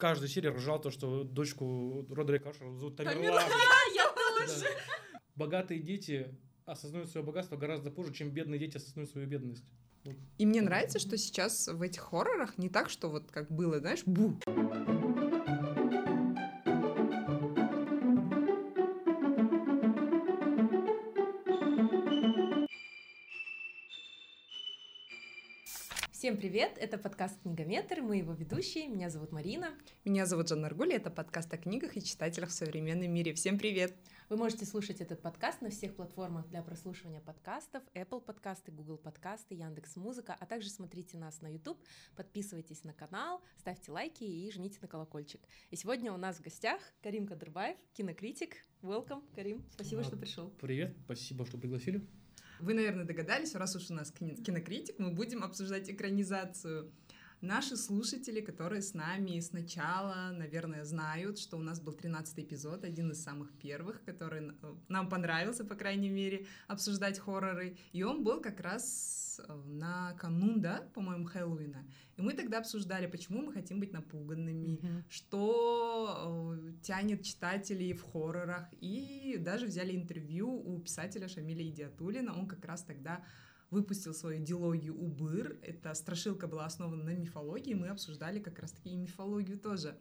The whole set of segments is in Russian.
каждой серии ржал то, что дочку Родрика Ашера зовут Тамерлан. Я тоже. Богатые дети осознают свое богатство гораздо позже, чем бедные дети осознают свою бедность. Вот. И мне нравится, что сейчас в этих хоррорах не так, что вот как было, знаешь, бу. Привет! Это подкаст «Книгометр», мы его ведущие, меня зовут Марина. Меня зовут Жанна Аргули, это подкаст о книгах и читателях в современном мире. Всем привет! Вы можете слушать этот подкаст на всех платформах для прослушивания подкастов, Apple подкасты, Google подкасты, Яндекс Музыка, а также смотрите нас на YouTube, подписывайтесь на канал, ставьте лайки и жмите на колокольчик. И сегодня у нас в гостях Карим Кадырбаев, кинокритик. Welcome, Карим, спасибо, А, что пришел. Привет, спасибо, что пригласили. Вы, наверное, догадались, раз уж у нас кино- кинокритик, мы будем обсуждать экранизацию. Наши слушатели, которые с нами сначала, наверное, знают, что у нас был 13 эпизод, один из самых первых, который э, нам понравился, по крайней мере, обсуждать хорроры. И он был как раз э, на канун, да, по-моему, Хэллоуина. И мы тогда обсуждали, почему мы хотим быть напуганными, Мгм. что э, тянет читателей в хоррорах. И даже взяли интервью у писателя Шамиля Идиатулина. Он как раз тогда выпустил свою дилогию «Убыр». Эта страшилка была основана на мифологии, мы обсуждали как раз-таки и мифологию тоже.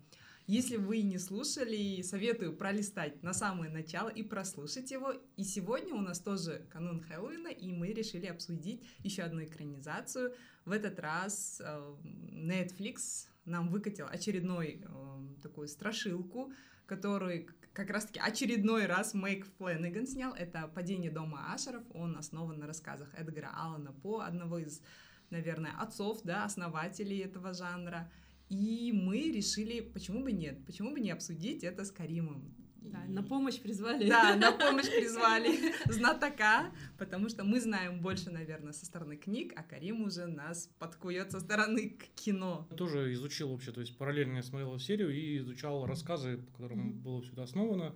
Если вы не слушали, советую пролистать на самое начало и прослушать его. И сегодня у нас тоже канун Хэллоуина, и мы решили обсудить еще одну экранизацию. В этот раз э, Netflix нам выкатил очередной э, такую страшилку, который как раз-таки очередной раз Мэйк Фленнеган снял. Это «Падение дома Ашеров». Он основан на рассказах Эдгара Аллана По, одного из, наверное, отцов, да, основателей этого жанра. И мы решили, почему бы нет, почему бы не обсудить это с Каримом. Да, И- на помощь призвали. да, на помощь призвали знатока, потому что мы знаем больше, наверное, со стороны книг, а Карим уже нас подкует со стороны к кино. Я тоже изучил вообще, то есть параллельно я смотрел серию и изучал рассказы, по которым Мгм. было все это основано.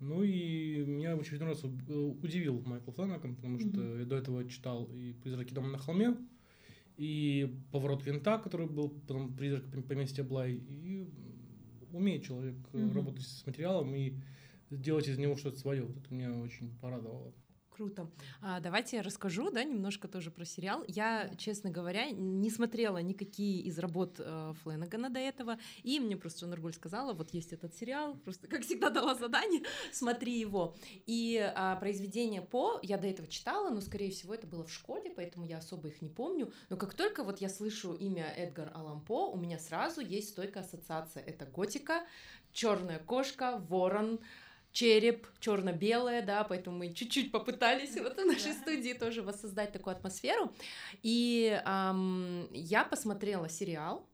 Ну и меня в очередной раз э, удивил Майкл Фланаган, потому что Мгм. я до этого читал и «Призраки дома на холме», и «Поворот винта», который был потом «Призрак поместья Блай», и умеет человек Мгм. работать с материалом и делать из него что-то свое. Вот это меня очень порадовало. Круто. А, давайте я расскажу, да, немножко тоже про сериал. Я, честно говоря, не смотрела никакие из работ э, Фленагана до этого, и мне просто Жанна Аргуль сказала, вот есть этот сериал, просто, как всегда, дала задание, смотри его. И а, произведения по я до этого читала, но, скорее всего, это было в школе, поэтому я особо их не помню. Но как только вот я слышу имя Эдгар Аллан По, у меня сразу есть стойкая ассоциация. Это готика, черная кошка, ворон, череп черно-белое, да, поэтому мы чуть-чуть попытались вот в нашей студии тоже воссоздать такую атмосферу. И ам, я посмотрела сериал.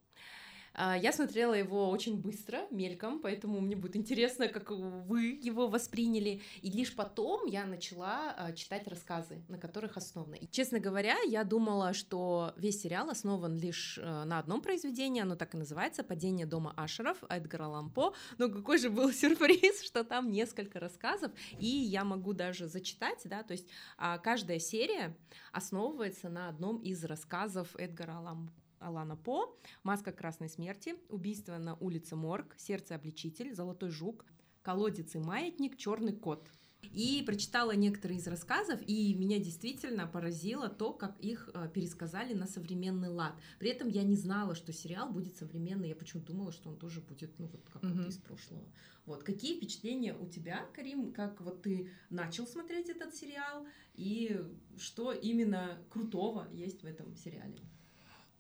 А, Я смотрела его очень быстро, мельком, поэтому мне будет интересно, как вы его восприняли. И лишь потом я начала а, читать рассказы, на которых основаны. И, честно говоря, я думала, что весь сериал основан лишь э, на одном произведении, оно так и называется «Падение дома Ашеров» Эдгара Лампо. Но какой же был сюрприз, что там несколько рассказов, и я могу даже зачитать, да, то есть а, каждая серия основывается на одном из рассказов Эдгара Лампо. Алана По, «Маска красной смерти», «Убийство на улице Морг», «Сердце-обличитель», «Золотой жук», «Колодец и маятник», «Черный кот». И прочитала некоторые из рассказов, и меня действительно поразило то, как их э, пересказали на современный лад. При этом я не знала, что сериал будет современный, я почему-то думала, что он тоже будет, ну, вот как вот из прошлого. Вот. Какие впечатления у тебя, Карим, как вот ты начал смотреть этот сериал, и что именно крутого есть в этом сериале?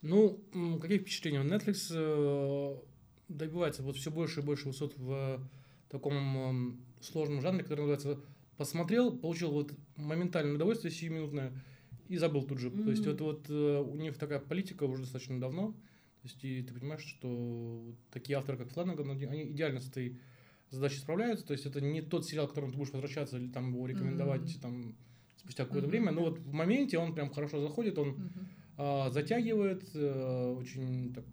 Ну, какие впечатления? Netflix э, добивается вот все больше и больше высот в таком сложном жанре, который называется посмотрел, получил вот моментальное удовольствие сиюминутное и забыл тут же. То есть это вот э, у них такая политика уже достаточно давно. То есть и ты понимаешь, что такие авторы, как Фланаган, они идеально с этой задачей справляются. То есть это не тот сериал, к которому ты будешь возвращаться или там его рекомендовать Мгм. там спустя какое-то Мгм. время. Но вот в моменте он прям хорошо заходит, он Мгм. А, затягивает, э, очень так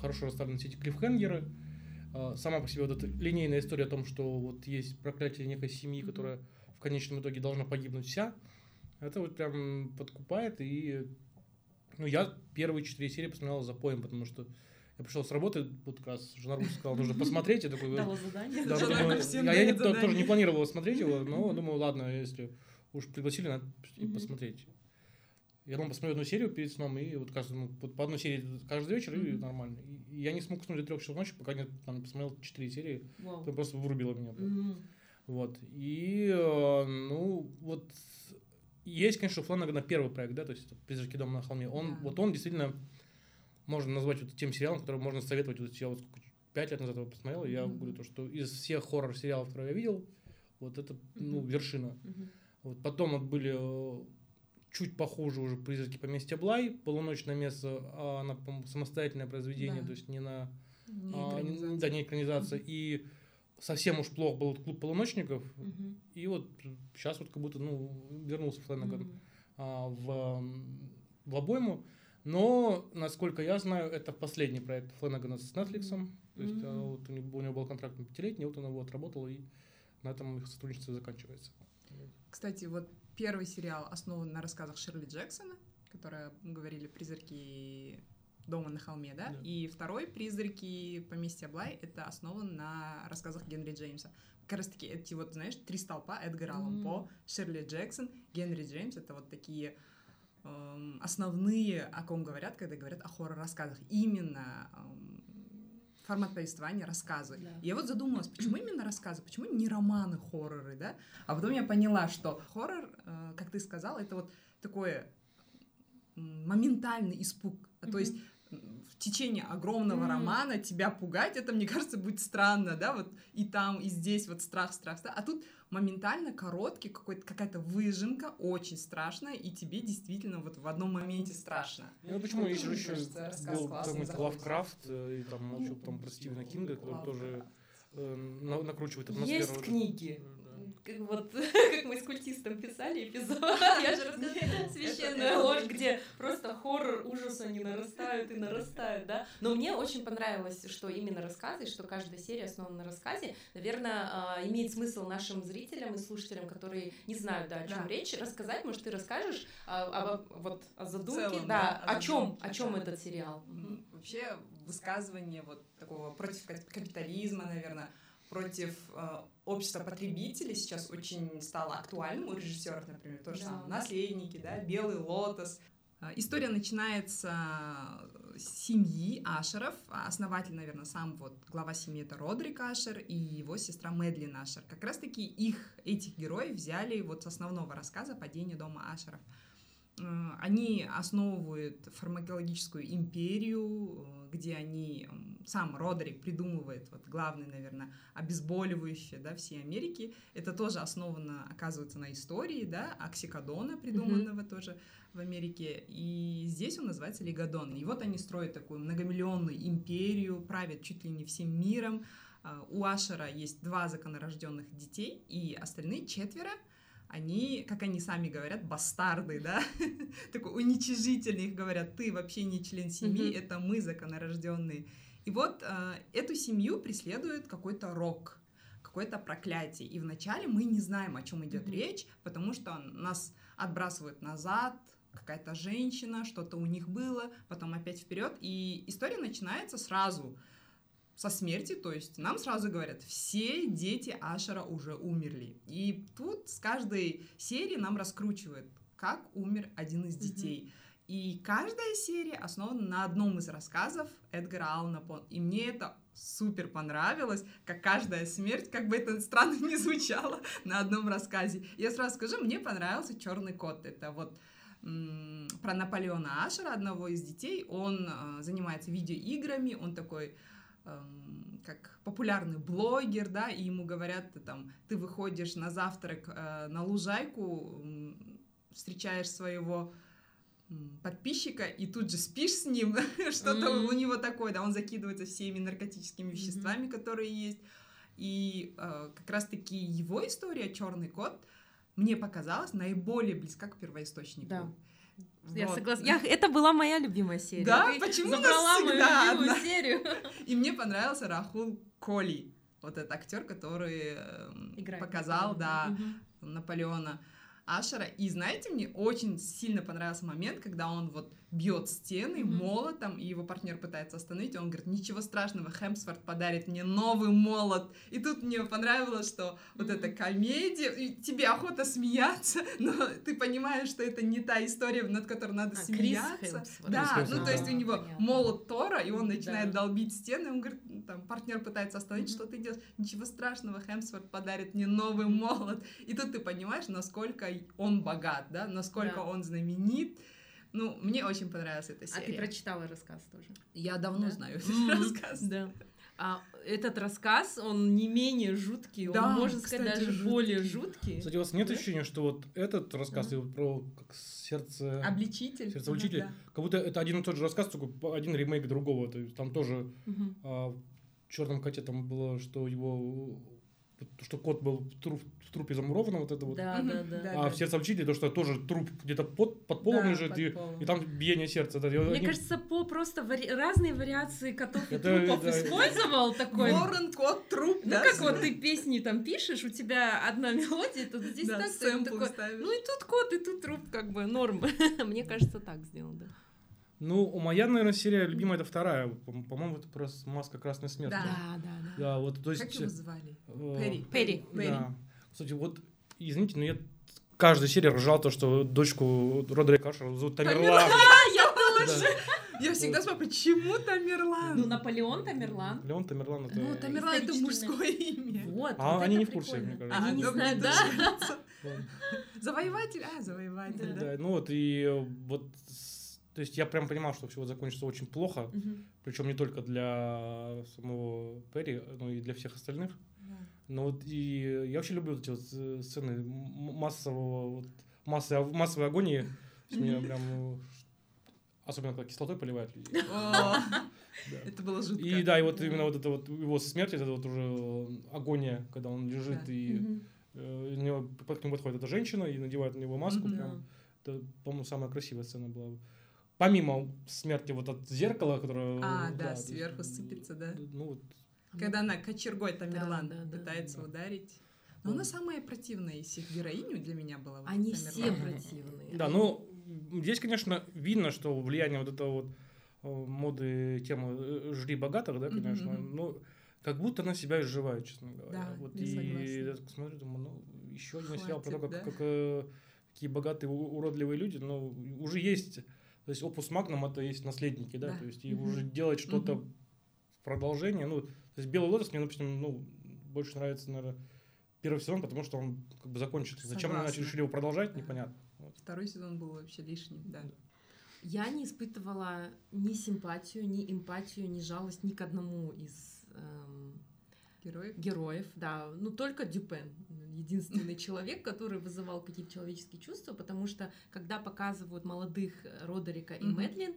хорошо расставлены все эти клиффхенгеры. А, Сама по себе вот эта линейная история о том, что вот есть проклятие некой семьи, которая в конечном итоге должна погибнуть вся, это вот прям подкупает. И ну, я первые четыре серии посмотрел за поем, потому что Я пришел с работы, вот как раз жена Русь сказала, нужно посмотреть. Я такой, Дала задание. да, думаю, а я не- тоже не планировал смотреть его, но думаю, ладно, если уж пригласили, надо и посмотреть. Я думал, посмотрю одну серию перед сном, и вот каждый, ну, вот по одной серии каждый вечер, и Мгм. нормально. И- и я не смог уснуть до трех часов ночи, пока не там, посмотрел четыре серии, Вау. это просто вырубило меня. М. Вот. И, э, ну, вот есть, конечно, у Фланагана первый проект, да, то есть «Призраки дома на холме». Он, Да. вот он действительно можно назвать вот тем сериалом, который можно советовать. Вот я вот сколько, пять лет назад его посмотрел, и я Мгм. говорю то, что из всех хоррор-сериалов, которые я видел, вот это, ну, Мгм. вершина. Мгм. Вот потом вот были э, чуть похуже уже «Призраки поместья Блай», «Полуночное место», а она, самостоятельное произведение, Да. то есть не на Не а, экранизация. да, не экранизация. И совсем уж плохо был клуб полуночников. Мгм. И вот сейчас вот как будто, ну, вернулся Флэнаган Мгм. а, в, в обойму. Но, насколько я знаю, это последний проект Флэнагана с Netflix. То есть а, Мгм. вот у него, у него был контракт на пятилетний, вот он его отработал, и на этом их сотрудничество заканчивается. Кстати, вот первый сериал основан на рассказах Ширли Джексона, которые говорили «Призраки дома на холме», да? Да. И второй «Призраки поместья Блай» — это основан на рассказах Генри Джеймса. Как раз таки эти вот, знаешь, три столпа Эдгар Аллан Мгм. По, Ширли Джексон, Генри Джеймс — это вот такие эм, основные, о ком говорят, когда говорят о хоррор-рассказах. Именно эм, формат повествования рассказы. Да. Я вот задумалась, почему именно рассказы, почему не романы хорроры, да? А потом я поняла, что хоррор, э, как ты сказал, это вот такое моментальный испуг. А То есть в течение огромного М. романа тебя пугать, это, мне кажется, будет странно, да, вот и там, и здесь вот страх, страх, страх. А тут моментально короткий какой-то, какая-то выжимка, очень страшная, и тебе действительно вот в одном моменте страшно. Ну, почему Мне еще, еще был. Лавкрафт, э, и там молчу, там про Стивена Кинга, который тоже э, на- накручивает атмосферу. Есть книги. Как Вот как мы с культистом писали эпизод, я же рассказала, священная ложь, где просто хоррор, ужас, они нарастают и нарастают, да. Но мне очень понравилось, что именно рассказы, что каждая серия основана на рассказе. Наверное, а, имеет смысл нашим зрителям и слушателям, которые не знают, да, о чем Да. речь, рассказать. Может, ты расскажешь а, об- вот о задумке, целом, да, да, о о чем, о чем этот сериал. Вообще высказывание вот такого против ка- капитализма, наверное, против э, общества потребителей сейчас очень стало актуальным у режиссеров, например, то же Да. самое. Наследники, да, Белый лотос. Э, История начинается с семьи Ашеров. Основатель, наверное, сам вот глава семьи это Родрик Ашер и его сестра Мэдлин Ашер. Как раз-таки их, этих героев взяли вот с основного рассказа «Падение дома Ашеров». Э, Они основывают фармакологическую империю, э, где они, сам Родерик придумывает, вот главный, наверное, обезболивающее, да, всей Америки. Это тоже основано, оказывается, на истории, да, оксикодона, придуманного тоже в Америке. И здесь он называется Лигадон. И вот они строят такую многомиллионную империю, правят чуть ли не всем миром. А, У Ашера есть два законорожденных детей, и остальные четверо они, как они сами говорят, бастарды, да, такой уничижительный, их говорят, ты вообще не член семьи, это мы законорожденные. И вот э, эту семью преследует какой-то рок, какое-то проклятие. И вначале мы не знаем, о чем идет Мгм. речь, потому что нас отбрасывают назад, какая-то женщина, что-то у них было, потом опять вперед. И история начинается сразу со смерти, то есть нам сразу говорят, все дети Ашера уже умерли. И тут с каждой серии нам раскручивают, как умер один из детей. И каждая серия основана на одном из рассказов Эдгара Аллана По. И мне это супер понравилось, как каждая смерть, как бы это странно не звучало, на одном рассказе. Я сразу скажу, мне понравился Черный кот. Это вот про Наполеона Ашера, одного из детей. Он э, занимается видеоиграми, он такой эм, как популярный блогер, да, и ему говорят, ты там, ты выходишь на завтрак э, на лужайку, встречаешь своего подписчика и тут же спишь с ним, что-то Мгм. у него такое, да, он закидывается всеми наркотическими веществами, которые есть. И э, как раз-таки его история «Черный кот» мне показалась наиболее близка к первоисточнику. Да. Я Вот. согласна. Я- это была моя любимая серия. Да? Ты Почему забрала мою любимую одна? серию? И мне понравился Рахул Коли, вот этот актер, который эм, Играет показал, да, Мгм. Наполеона. Ашера. И знаете, мне очень сильно понравился момент, когда он вот бьет стены Мгм. молотом, и его партнер пытается остановить, и он говорит, ничего страшного, Хемсворт подарит мне новый молот. И тут мне понравилось, что вот Мгм. эта комедия, и тебе охота смеяться, но ты понимаешь, что это не та история, над которой надо А, Крис смеяться. Хемсворт. Да, Крис ну то есть у него Понятно. молот Тора, и он начинает Да. долбить стены, и он говорит, ну, там, партнер пытается остановить, Мгм. что ты делаешь? Ничего страшного, Хемсворт подарит мне новый молот. И тут ты понимаешь, насколько он богат, да, насколько Да. он знаменит. Ну, мне очень понравилась эта А серия. ты прочитала рассказ тоже? Я давно Да? знаю этот Мгм. рассказ. Да. А этот рассказ, он не менее жуткий, Да, он, можно сказать, кстати, даже жуткий. более жуткий. Кстати, у вас нет Да? ощущения, что вот этот рассказ вот про как сердце... Обличитель. Сердцеучитель, Да. как будто это один и тот же рассказ, только один ремейк другого. То есть там тоже Мгм. а, в черном коте там было, что его что кот был в, труп, в трупе замурован, вот это вот. Да, да, да. Да, А в сердце учителя то, что тоже труп где-то под, под полом Да, лежит, под и, полом. и там биение сердца. Да, Мне они- кажется, По просто вари- разные вариации котов и Это, трупов да, использовал такой. Ворон, кот, труп, Ну да? как вот ты песни там пишешь, у тебя одна мелодия, тут здесь Да, так, такой, ставишь. ну и тут кот, и тут труп, как бы норм. Мне кажется, так сделано, да. Ну, у моя, наверное, серия любимая это вторая. По- По-моему, это просто маска красной смерти. Да. Да, да, да. Вот, то есть... Как его звали? э, Перри. Перри. Да. Кстати, вот, извините, но я каждая серия ржал то, что дочку Родрика Ашера зовут Тамерлан. Я тоже. Я всегда спрашиваю, почему Тамерлан? Ну, Наполеон Тамерлан. Леон Тамерлан это... Ну, Тамерлан это мужское имя. Вот, А они не в курсе, мне кажется. Они не знают, да? Завоеватель, а, завоеватель, да. Ну вот, и э, вот, то есть я прям понимал, что все закончится очень плохо, Мгм. причем не только для самого Перри, но и для всех остальных. Да. Но вот и я вообще люблю вот эти вот э, сцены массового, вот, массы, массовой агонии. Меня прям, э, особенно когда кислотой поливают людей. Да. Это было жутко. И да, и вот именно вот это вот его смерть, это вот уже агония, когда он лежит, и э, у него, к нему подходит эта женщина и надевает на него маску. Прям. Это, по-моему, самая красивая сцена была. Помимо смерти вот от зеркала, которое... А, да, есть, сверху сыпется, да. Ну, вот, Когда она кочергой Тамерлан Да, да, да, пытается да. ударить. Но она самая противная из всех героиню для меня была. вот Они все противные. Да, ну, здесь, конечно, видно, что влияние вот этого вот э, моды темы э, «жри богатых», да, конечно, мгм. но как будто она себя изживает, честно говоря. Да, вот я и согласна. я так смотрю, думаю, ну, еще один сериал про то, как, да? как, э, какие богатые, уродливые люди, но уже есть, то есть опус магнум это есть наследники, да, Да. то есть и Мгм. уже делать что-то Мгм. в продолжение, ну, то есть «Белый лотос» мне, допустим, ну, больше нравится, наверное, первый сезон, потому что он как бы закончится. Зачем они Согласна. начали решили его продолжать, Да. непонятно. Вот. Второй сезон был вообще лишним, да. Я не испытывала ни симпатию, ни эмпатию, ни жалость ни к одному из эм, Героев. героев, да, ну только Дюпен, единственный человек, который вызывал какие-то человеческие чувства, потому что когда показывают молодых э, Родерика и. Мэдлин, э,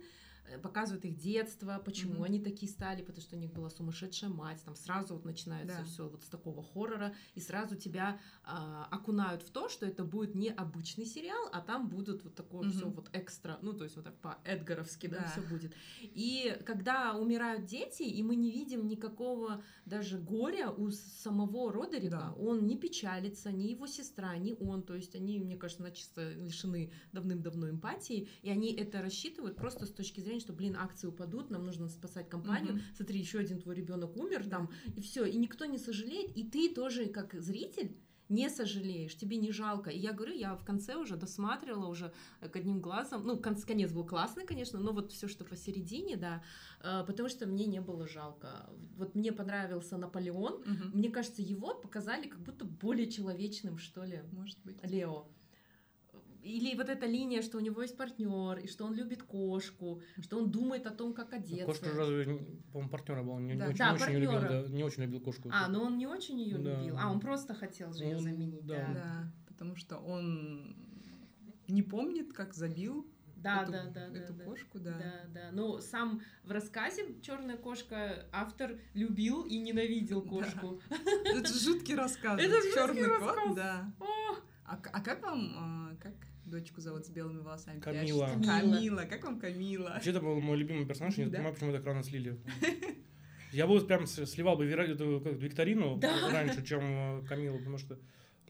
показывают их детство, почему Мгм. они такие стали, потому что у них была сумасшедшая мать, там сразу вот начинается Да. все вот с такого хоррора, и сразу тебя а, окунают в то, что это будет не обычный сериал, а там будут вот такое все Мгм. вот экстра, ну то есть вот так по Эдгаровски, да, Да. все будет. И когда умирают дети, и мы не видим никакого даже горя у самого Родерика, Да. он не печалится, ни его сестра, ни он, то есть они, мне кажется, начисто лишены давным-давно эмпатии, и они это рассчитывают просто с точки зрения, что, блин, акции упадут, нам нужно спасать компанию, Мгм. смотри, еще один твой ребенок умер, Да. там, и все, и никто не сожалеет, и ты тоже, как зритель, не сожалеешь, тебе не жалко. И я говорю, я в конце уже досматривала уже э, к одним глазом. Ну, конц, конец был классный, конечно, но вот все, что посередине, да, э, потому что мне не было жалко. Вот мне понравился Наполеон. Мгм. Мне кажется, его показали как будто более человечным, что ли, Может быть. Лео. Или вот эта линия, что у него есть партнер, и что он любит кошку, что он думает о том, как одеться. Кошка же разве, не- по-моему, партнера был, не, не Да. очень, Да, не очень любил, да, не очень любил кошку. А, ну он не очень ее Да. любил. А, он просто хотел же ее Он- заменить. да. Да, Да, потому что он не помнит, как забил да, эту, да, да, да, эту да. кошку, да. Да, да. Ну, сам в рассказе Черная кошка автор любил и ненавидел Да. кошку. Это жуткий рассказ. Это жуткий Черный рассказ. кот, да. О, А, а как вам, а, как дочку зовут с белыми волосами? Камила. Камила. Как вам Камила? Вообще, это был мой любимый персонаж, я не понимаю, почему так рано слили. Я бы вот прям сливал бы эту как, викторину раньше, чем э, Камилу, потому что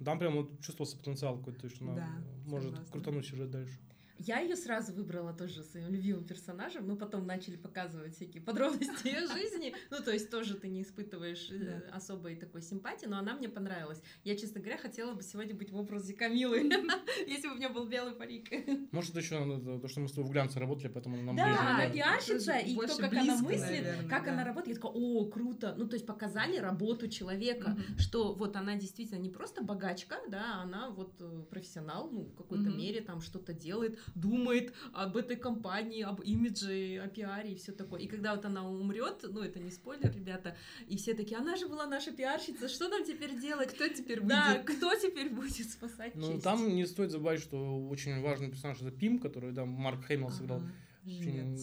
Там прям чувствовался потенциал какой-то, то есть она Да, может крутануть сюжет дальше. Я ее сразу выбрала тоже своим любимым персонажем, но потом начали показывать всякие подробности ее жизни. Ну, то есть тоже ты не испытываешь э, Да. особой такой симпатии, но она мне понравилась. Я, честно говоря, хотела бы сегодня быть в образе Камилы, если бы у меня был белый парик. Может, еще то, что мы с тобой в глянце работали, поэтому нам Да, пиарщица, Тоже и то, как она мыслит, как она работает, я такая, о, круто. Ну, то есть показали работу человека, что вот она действительно не просто богачка, да, она вот э, профессионал, ну, в какой-то мере там что-то делает, думает об этой компании, об имидже, о пиаре и все такое. И когда вот она умрет, ну, это не спойлер, ребята, и все такие, она же была наша пиарщица, что нам теперь делать? Кто теперь Да, выйдет? кто теперь будет спасать Ну, честь? там не стоит забывать, что очень важный персонаж это Пим, который, да, Марк Хеймел сыграл. Ага, Очень, жнец.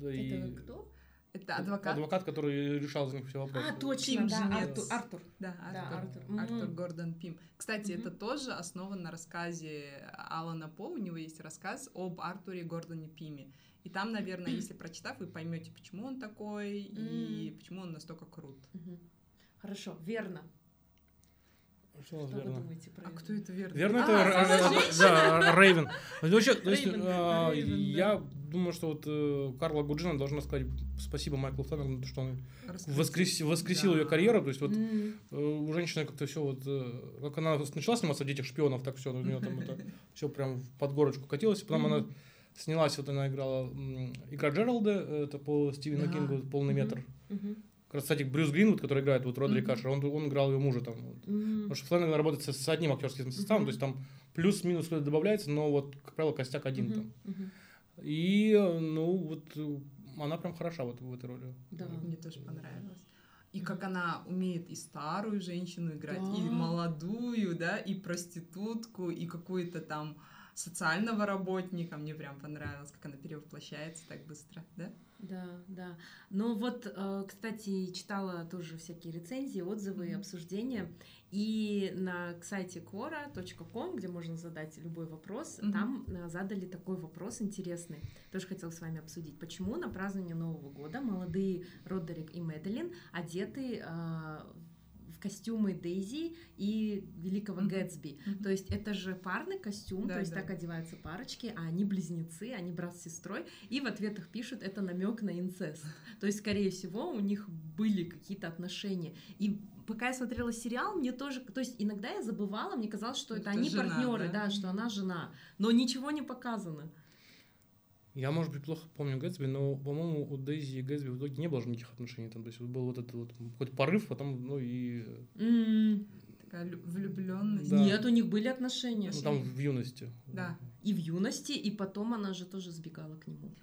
да, Это и кто? Это адвокат? Адвокат, который решал за них все вопросы. А, точно, Пим да. Артур. Артур. Да, Да, Артур. Артур. Артур Мгм. Гордон Пим. Кстати, Мгм. это тоже основано на рассказе Алана По. У него есть рассказ об Артуре Гордоне Пиме. И там, наверное, если прочитав, вы поймете, почему он такой и М. почему он настолько крут. Мгм. Хорошо, верно. Что Что вы верно? думаете про А кто это верно? Верно, А, это женщина? да, Рейвен. Ну, вообще, то есть, а, я думаю, что вот э, Карла Гуджина должна сказать спасибо Майклу Флэннеру, что он воскрес- воскресил Да. ее карьеру. То есть, вот М. э, у женщины как-то все вот, э, как она начала сниматься в детях шпионов, так все, у нее там это все прям под горочку катилось. Потом она снялась, вот она играла игра Джералда, это по Стивену Да. Кингу полный метр. Мгм. Как раз, кстати, Брюс Гринвуд, который играет вот Родри Мгм. Кашер, он, он играл ее мужа там. вот. М. Потому что Флэннеган работает с, с одним актерским составом, то есть там плюс-минус добавляется, но вот, как правило, костяк один там. И, э, ну, вот э, она прям хороша вот в этой роли. Да. Мне тоже понравилось. И как она умеет и старую женщину играть, и Да. молодую, да, и проститутку, и какую-то там социального работника. Мне прям понравилось, как она перевоплощается так быстро, да? Да, да. Ну вот, э, кстати, читала тоже всякие рецензии, отзывы, Мгм. обсуждения. И на сайте quora.com, где можно задать любой вопрос, Мгм. там э, задали такой вопрос интересный. Тоже хотела с вами обсудить. Почему на празднование Нового года молодые Родерик и Мэдалин одеты э, в костюмы Дейзи и Великого. Гэтсби? То есть это же парный костюм, Да, то есть да. так одеваются парочки, а они близнецы, они брат с сестрой, и в ответах пишут, это намек на инцест. То есть, скорее всего, у них были какие-то отношения. И пока я смотрела сериал, мне тоже, то есть иногда я забывала, мне казалось, что это, Это они жена, партнеры, да? да? что она жена, но ничего не показано. Я, может быть, плохо помню Гэтсби, но, по-моему, у Дейзи и Гэтсби в итоге не было же никаких отношений. Там, то есть был вот этот вот хоть порыв, потом, ну и М, Такая влюбленность. Да. Нет, у них были отношения. ну, там в юности. Да. И в юности, и потом она же тоже сбегала к нему.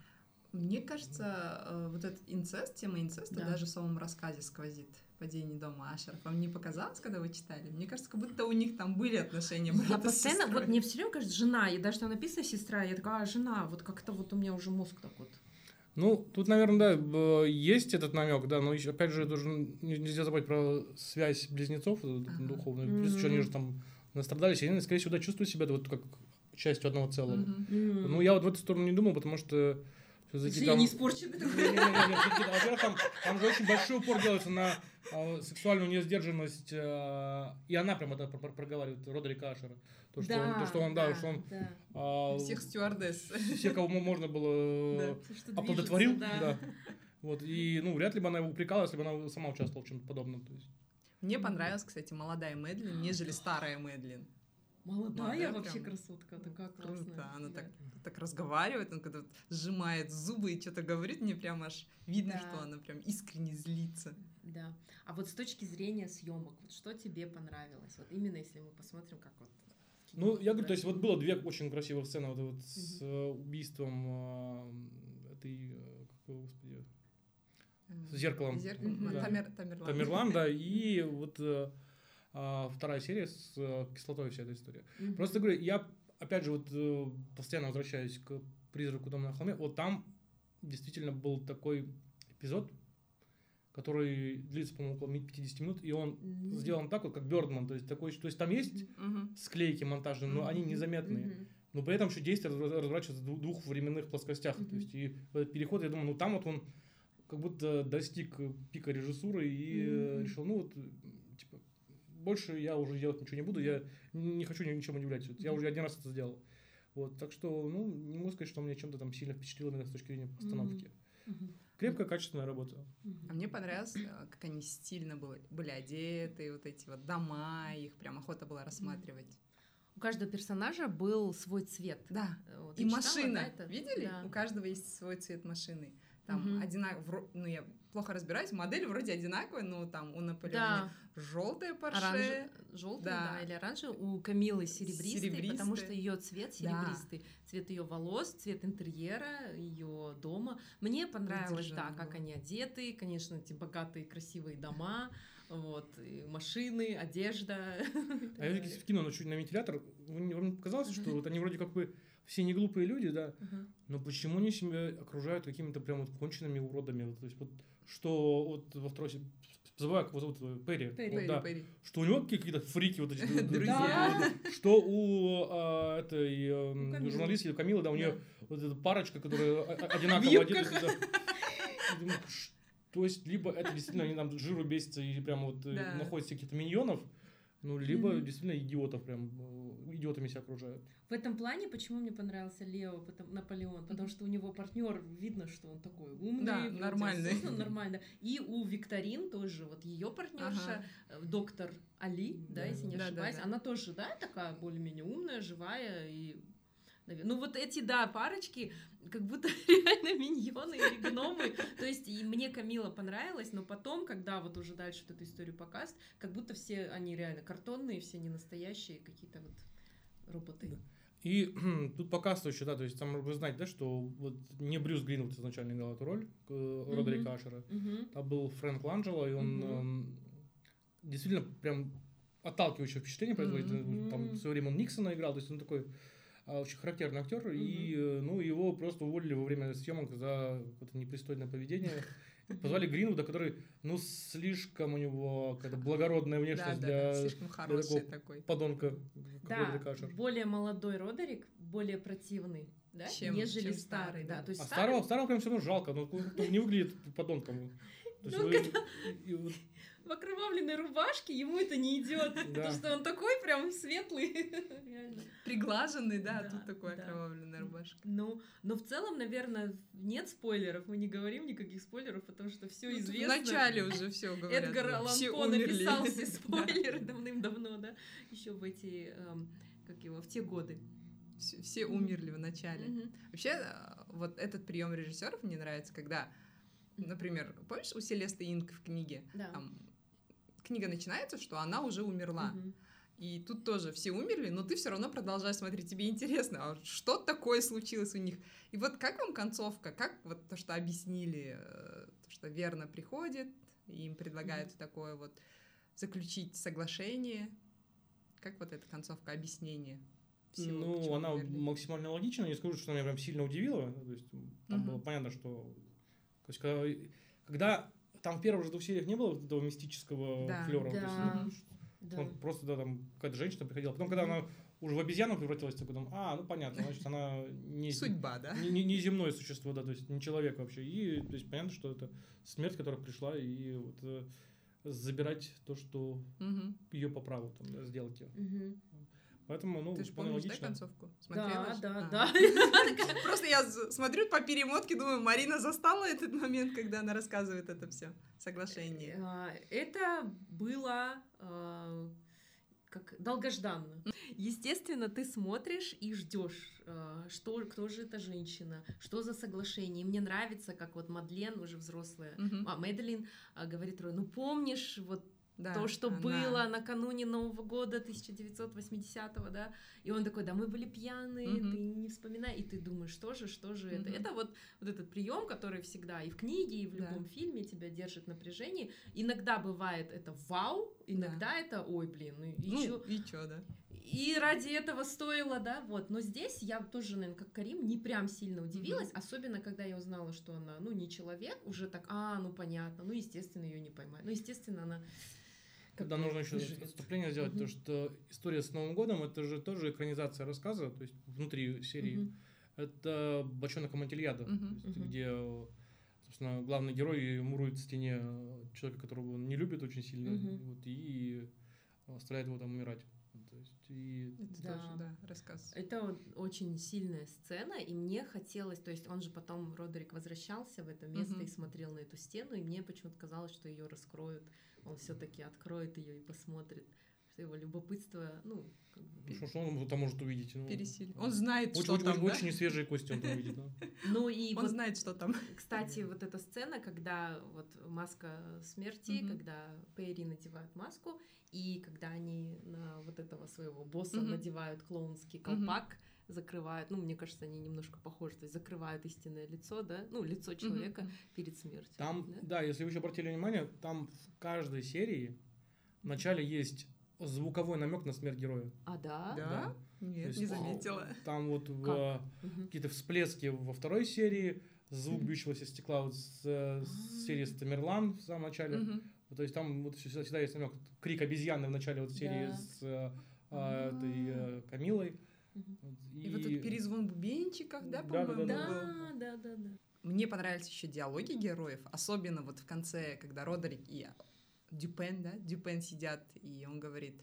Мне кажется, э, вот этот инцест, тема инцеста Да. даже в самом рассказе сквозит «Падение дома Ашеров». Вам не показалось, когда вы читали? Мне кажется, как будто у них там были отношения Я брата с постоянно, сестрой. вот мне все время кажется, жена, и даже там написано сестра, я такая, а, жена, вот как-то вот у меня уже мозг так вот. Ну, тут, наверное, да, есть этот намек, да, но еще, опять же, тоже не- нельзя забывать про связь близнецов э, Ага. духовную. Плюс еще они же там настрадались, и они, скорее всего, да, чувствуют себя вот как частью одного целого. Мгм. Ну, я вот в эту сторону не думал, потому что все-таки Все там... не испорчены. Во-первых, там, там же очень большой упор делается на а, сексуальную несдержанность, а, и она прям это про- про- проговаривает, Родерик Ашер. То, что он, то, что он, да, что он да. а, Всех стюардесс. все, кого мо- можно было Да. Что оплодотворил, движется, да. Вот, и, ну, вряд ли бы она его упрекала, если бы она сама участвовала в чем-то подобном. То есть. Мне понравилась, кстати, молодая Мэдлин, нежели старая Мэдлин. Молодая Молодая вообще прям. красотка, такая классная. Круто. Она Да. так, так разговаривает, он когда сжимает зубы и что-то говорит, мне прям аж видно, Да. что она прям искренне злится. Да. А вот с точки зрения съемок, вот что тебе понравилось? Вот именно если мы посмотрим, как вот. Ну, я говорю, то есть вот было две очень красивых сцены вот, вот с э, убийством а, этой, э, как его, господи, С зеркалом. Зеркало. Мгм. Да. Тамер, Тамерлан. Тамерлан, да, и вот э, а, вторая серия с э, кислотой вся эта история. Мгм. Просто говорю, я, опять же, вот э, постоянно возвращаюсь к «Призраку дома на холме». Вот там действительно был такой эпизод, который длится, по-моему, около 50 минут, и он М. сделан так вот, как Бёрдман. То есть, такой, то есть там есть Мгм. склейки монтажные, но они Мгм. незаметные. Мгм. Но при этом еще действие раз- разворачивается в двух- временных плоскостях. То Мгм. есть, и переход, я думаю, ну там вот он как будто достиг пика режиссуры и Мгм. решил, ну вот, типа, больше я уже делать ничего не буду, я не хочу ни- ничем удивлять. Я уже один раз это сделал. Вот, так что, ну, не могу сказать, что меня чем-то там сильно впечатлило именно с точки зрения постановки. Крепкая, качественная работа. А мне понравилось, э, как они стильно были, были одеты, вот эти вот дома, их прям охота была рассматривать. У каждого персонажа был свой цвет. Да, Э, вот, и читала, машина. да, это? Видели? Да. У каждого есть свой цвет машины. Там Мгм. одинаково, ну я плохо разбираюсь, модель вроде одинаковая, но там у Наполеона Да, желтая Порше, оранж... желтый, да. Да. или оранжевый. У Камилы серебристый, потому что Серебристый. ее цвет Да. серебристый. Цвет ее волос, цвет интерьера, ее дома. Мне понравилось, да, как они одеты. Конечно, эти богатые, красивые дома, вот, и машины, одежда. А я в кино ну, чуть на вентилятор, мне- вам не показалось, что вот они вроде как бы все не глупые люди, да, Мгм. но почему они себя окружают какими-то прям вот конченными уродами? Вот, то есть вот что вот во второй забываю, его зовут, э, Перри, Перри. вот, да, Пэри. что у него какие-то фрики вот эти Друзья. что у а, этой Камилы. журналистки Камилы, да, у нее вот эта парочка, которая о- о- одинаково ш- То есть, либо это действительно они там жиру бесятся и прям вот э, находят каких-то миньонов, ну, либо действительно идиотов прям, э, идиотами себя окружают. В этом плане, почему мне понравился Лео, потом, Наполеон? Потому что у него партнер, видно, что он такой умный, Да, вроде нормальный. нормально. И у Викторин тоже, вот ее партнерша, э, доктор Али, да, Да, если не да. Да, да, ошибаюсь, да. она тоже, да, такая более-менее умная, живая и ну вот эти, да, парочки, как будто реально миньоны или гномы. То есть и мне Камила понравилась, но потом, когда вот уже дальше вот эту историю показывают, как будто все они реально картонные, все не настоящие, какие-то вот роботы. Да. И тут показывают еще, да, то есть там вы знаете, да, что вот не Брюс Гринвуд изначально играл эту роль э, Родерика Ашера, Мгм. там был Фрэнк Ланджело, и он Мгм. эм, действительно прям отталкивающее впечатление производит. Мгм. Там в свое время он Никсона играл, то есть он такой а, очень характерный актер, и э, ну, его просто уволили во время съемок за какое-то непристойное поведение. Позвали Гринвуда, который, ну, слишком у него какая-то благородная Да, внешность да, для да, слишком хороший такого такой. подонка, Да, более молодой Родерик, более противный, да, Чем- нежели чем старый, да. да. То есть А старый- старого, старого прям все равно жалко, но он не выглядит подонком. То есть Ну, и вот в окровавленной рубашке ему это не идет, Да. потому что он такой прям светлый. Приглаженный, да, а Да, тут такой да. окровавленная рубашка. Ну, но в целом, наверное, нет спойлеров, мы не говорим никаких спойлеров, потому что все Ну, известно. В начале уже все говорят. Эдгар Аллан По написал все спойлеры давным-давно, да, еще в эти, эм, как его, в те годы. Все, все умерли в начале. Мгм. Вообще, э, вот этот прием режиссеров мне нравится, когда, например, помнишь у Селесты Инк в книге? Да. Там, книга начинается, что она уже умерла. И тут тоже все умерли, но ты все равно продолжаешь смотреть. Тебе интересно, а что такое случилось у них? И вот как вам концовка? Как вот то, что объяснили, э, то, что верно приходит, и им предлагают такое вот заключить соглашение? Как вот эта концовка объяснения? всего, Ну, она умерли? максимально логична. Не скажу, что она меня прям сильно удивила. То есть там Мгм. было понятно, что... То есть, когда, когда там в первых же двух сериях не было этого мистического Да. флера. Да. Да. Он просто, да, там какая-то женщина приходила. Потом, когда она уже в обезьяну превратилась, такой, там, а, ну понятно, значит, она не, Судьба, да? не, не- не земное существо, да, то есть не человек вообще. И то есть понятно, что это смерть, которая пришла, и вот э, забирать то, что Мгм. ее по праву там, да, сделать ее. Поэтому, ну, Ты же помнишь, да, логично. концовку? Смотрела Да, же? да, А. да. Просто я смотрю по перемотке, думаю, Марина застала этот момент, когда она рассказывает это все соглашение. А, Это было а, как долгожданно. Естественно, ты смотришь и ждешь, что, кто же эта женщина, что за соглашение. И мне нравится, как вот Мадлен, уже взрослая, Мгм. а, Мэдлин говорит Рой, ну помнишь вот Да, то, что она- было накануне Нового года 1980-го, да, и он такой, да, мы были пьяные, Мгм. ты не вспоминай, и ты думаешь, что же, что же это? Мгм. Это вот, вот этот прием, который всегда и в книге, и в Да. любом фильме тебя держит в напряжении. Иногда бывает это вау, иногда это, ой, блин, ну и Ну, чё? и чё, да? И ради этого стоило, да, вот. Но здесь я тоже, наверное, как Карим, не прям сильно удивилась, особенно когда я узнала, что она, ну, не человек, уже так, а, ну, понятно, ну, естественно, ее не поймают. Ну, естественно, она... Когда нужно еще выживет. отступление сделать, Мгм. то что история с Новым годом это же тоже экранизация рассказа, то есть внутри серии. Мгм. Это бочонок Амантильяда, есть Мгм. где, собственно, главный герой мурует в стене человека, которого он не любит очень сильно. Мгм. Вот, и оставляет его там умирать. То есть, и... Это Да. тоже, да, рассказ. Это очень сильная сцена, и мне хотелось, то есть он же потом, Родерик, возвращался в это место Мгм. и смотрел на эту стену, и мне почему-то казалось, что ее раскроют, он все-таки откроет ее и посмотрит, его любопытство, ну, как бы, Ну, что, что он там может увидеть? Ну, Пересилие. Он знает, Очень, что очень, там, да? очень свежие кости он там увидит, да. ну и Он вот знает, что там. Кстати, вот эта сцена, когда вот маска смерти, Мгм. когда Перри надевают маску, и когда они на вот этого своего босса Мгм. надевают клоунский колпак, закрывают, ну, мне кажется, они немножко похожи, то есть закрывают истинное лицо, да, ну, лицо человека Мгм. перед смертью. Там, да? да, если вы еще обратили внимание, там в каждой серии в начале есть звуковой намек на смерть героя. А, да? Да? То Нет, есть, не заметила. Там вот в? Мгм. какие-то всплески во второй серии, звук бьющегося стекла вот с, э, с серии с Тамерлан в самом начале. Мгм. То есть там вот всегда, всегда есть намек. Крик обезьяны в начале вот серии Да. с э, А. этой э, Камилой. Вот, И вот этот перезвон бубенчиков, да, Да, да, по-моему, да, был? Да, да, да, да. Мне понравились еще диалоги героев, особенно вот в конце, когда Родерик и Дюпен, да, Дюпен сидят, и он говорит,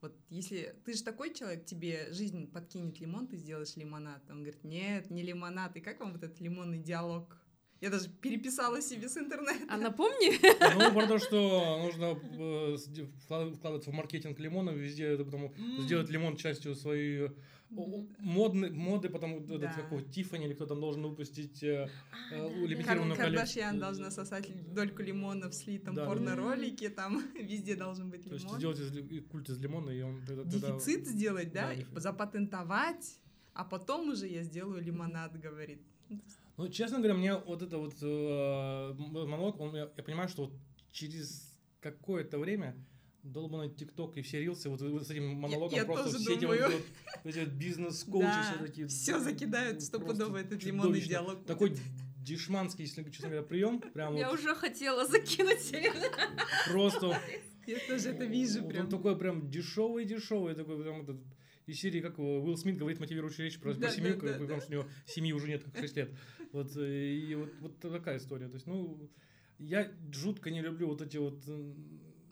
вот если ты же такой человек, тебе жизнь подкинет лимон, ты сделаешь лимонад. Он говорит, нет, не лимонад. И как вам вот этот лимонный диалог? Я даже переписала себе с интернета. А напомни, Ну, про то, что нужно э, вкладываться в маркетинг лимона, везде это потом сделать лимон частью своей э, модны, моды, потом вот этот Да. какой Тиффани или кто там должен выпустить э, А, э, да, да. Кар- лимитированную Кардашьян коллекцию. должна сосать дольку лимона в слитом Да. порно-ролике, там везде должен быть То есть лимон. сделать из культ из лимона, и он тогда... тогда- Дефицит сделать, да, Да, и дефицит. запатентовать, а потом уже я сделаю лимонад, говорит. Ну, честно говоря, мне вот это вот э, монолог, он, я, я понимаю, что вот через какое-то время долбанный ТикТок и все рилсы вот, вот с этим монологом я просто все эти думаю. вот, вот эти вот бизнес-коучи Да, все такие. все закидают ну, стопудово этот лимонный диалог. Такой дешманский, если честно говоря, прием. Прям Я вот уже хотела закинуть. просто Я тоже это вижу Вот прям. Он такой прям дешевый-дешевый, такой прям этот, из серии, как Уилл Смит говорит мотивирующую речь про, про Да, семью, да, как- да, потому что у него семьи уже нет, как 6 лет. Вот, э, и вот, вот такая история. То есть, ну, я жутко не люблю вот эти вот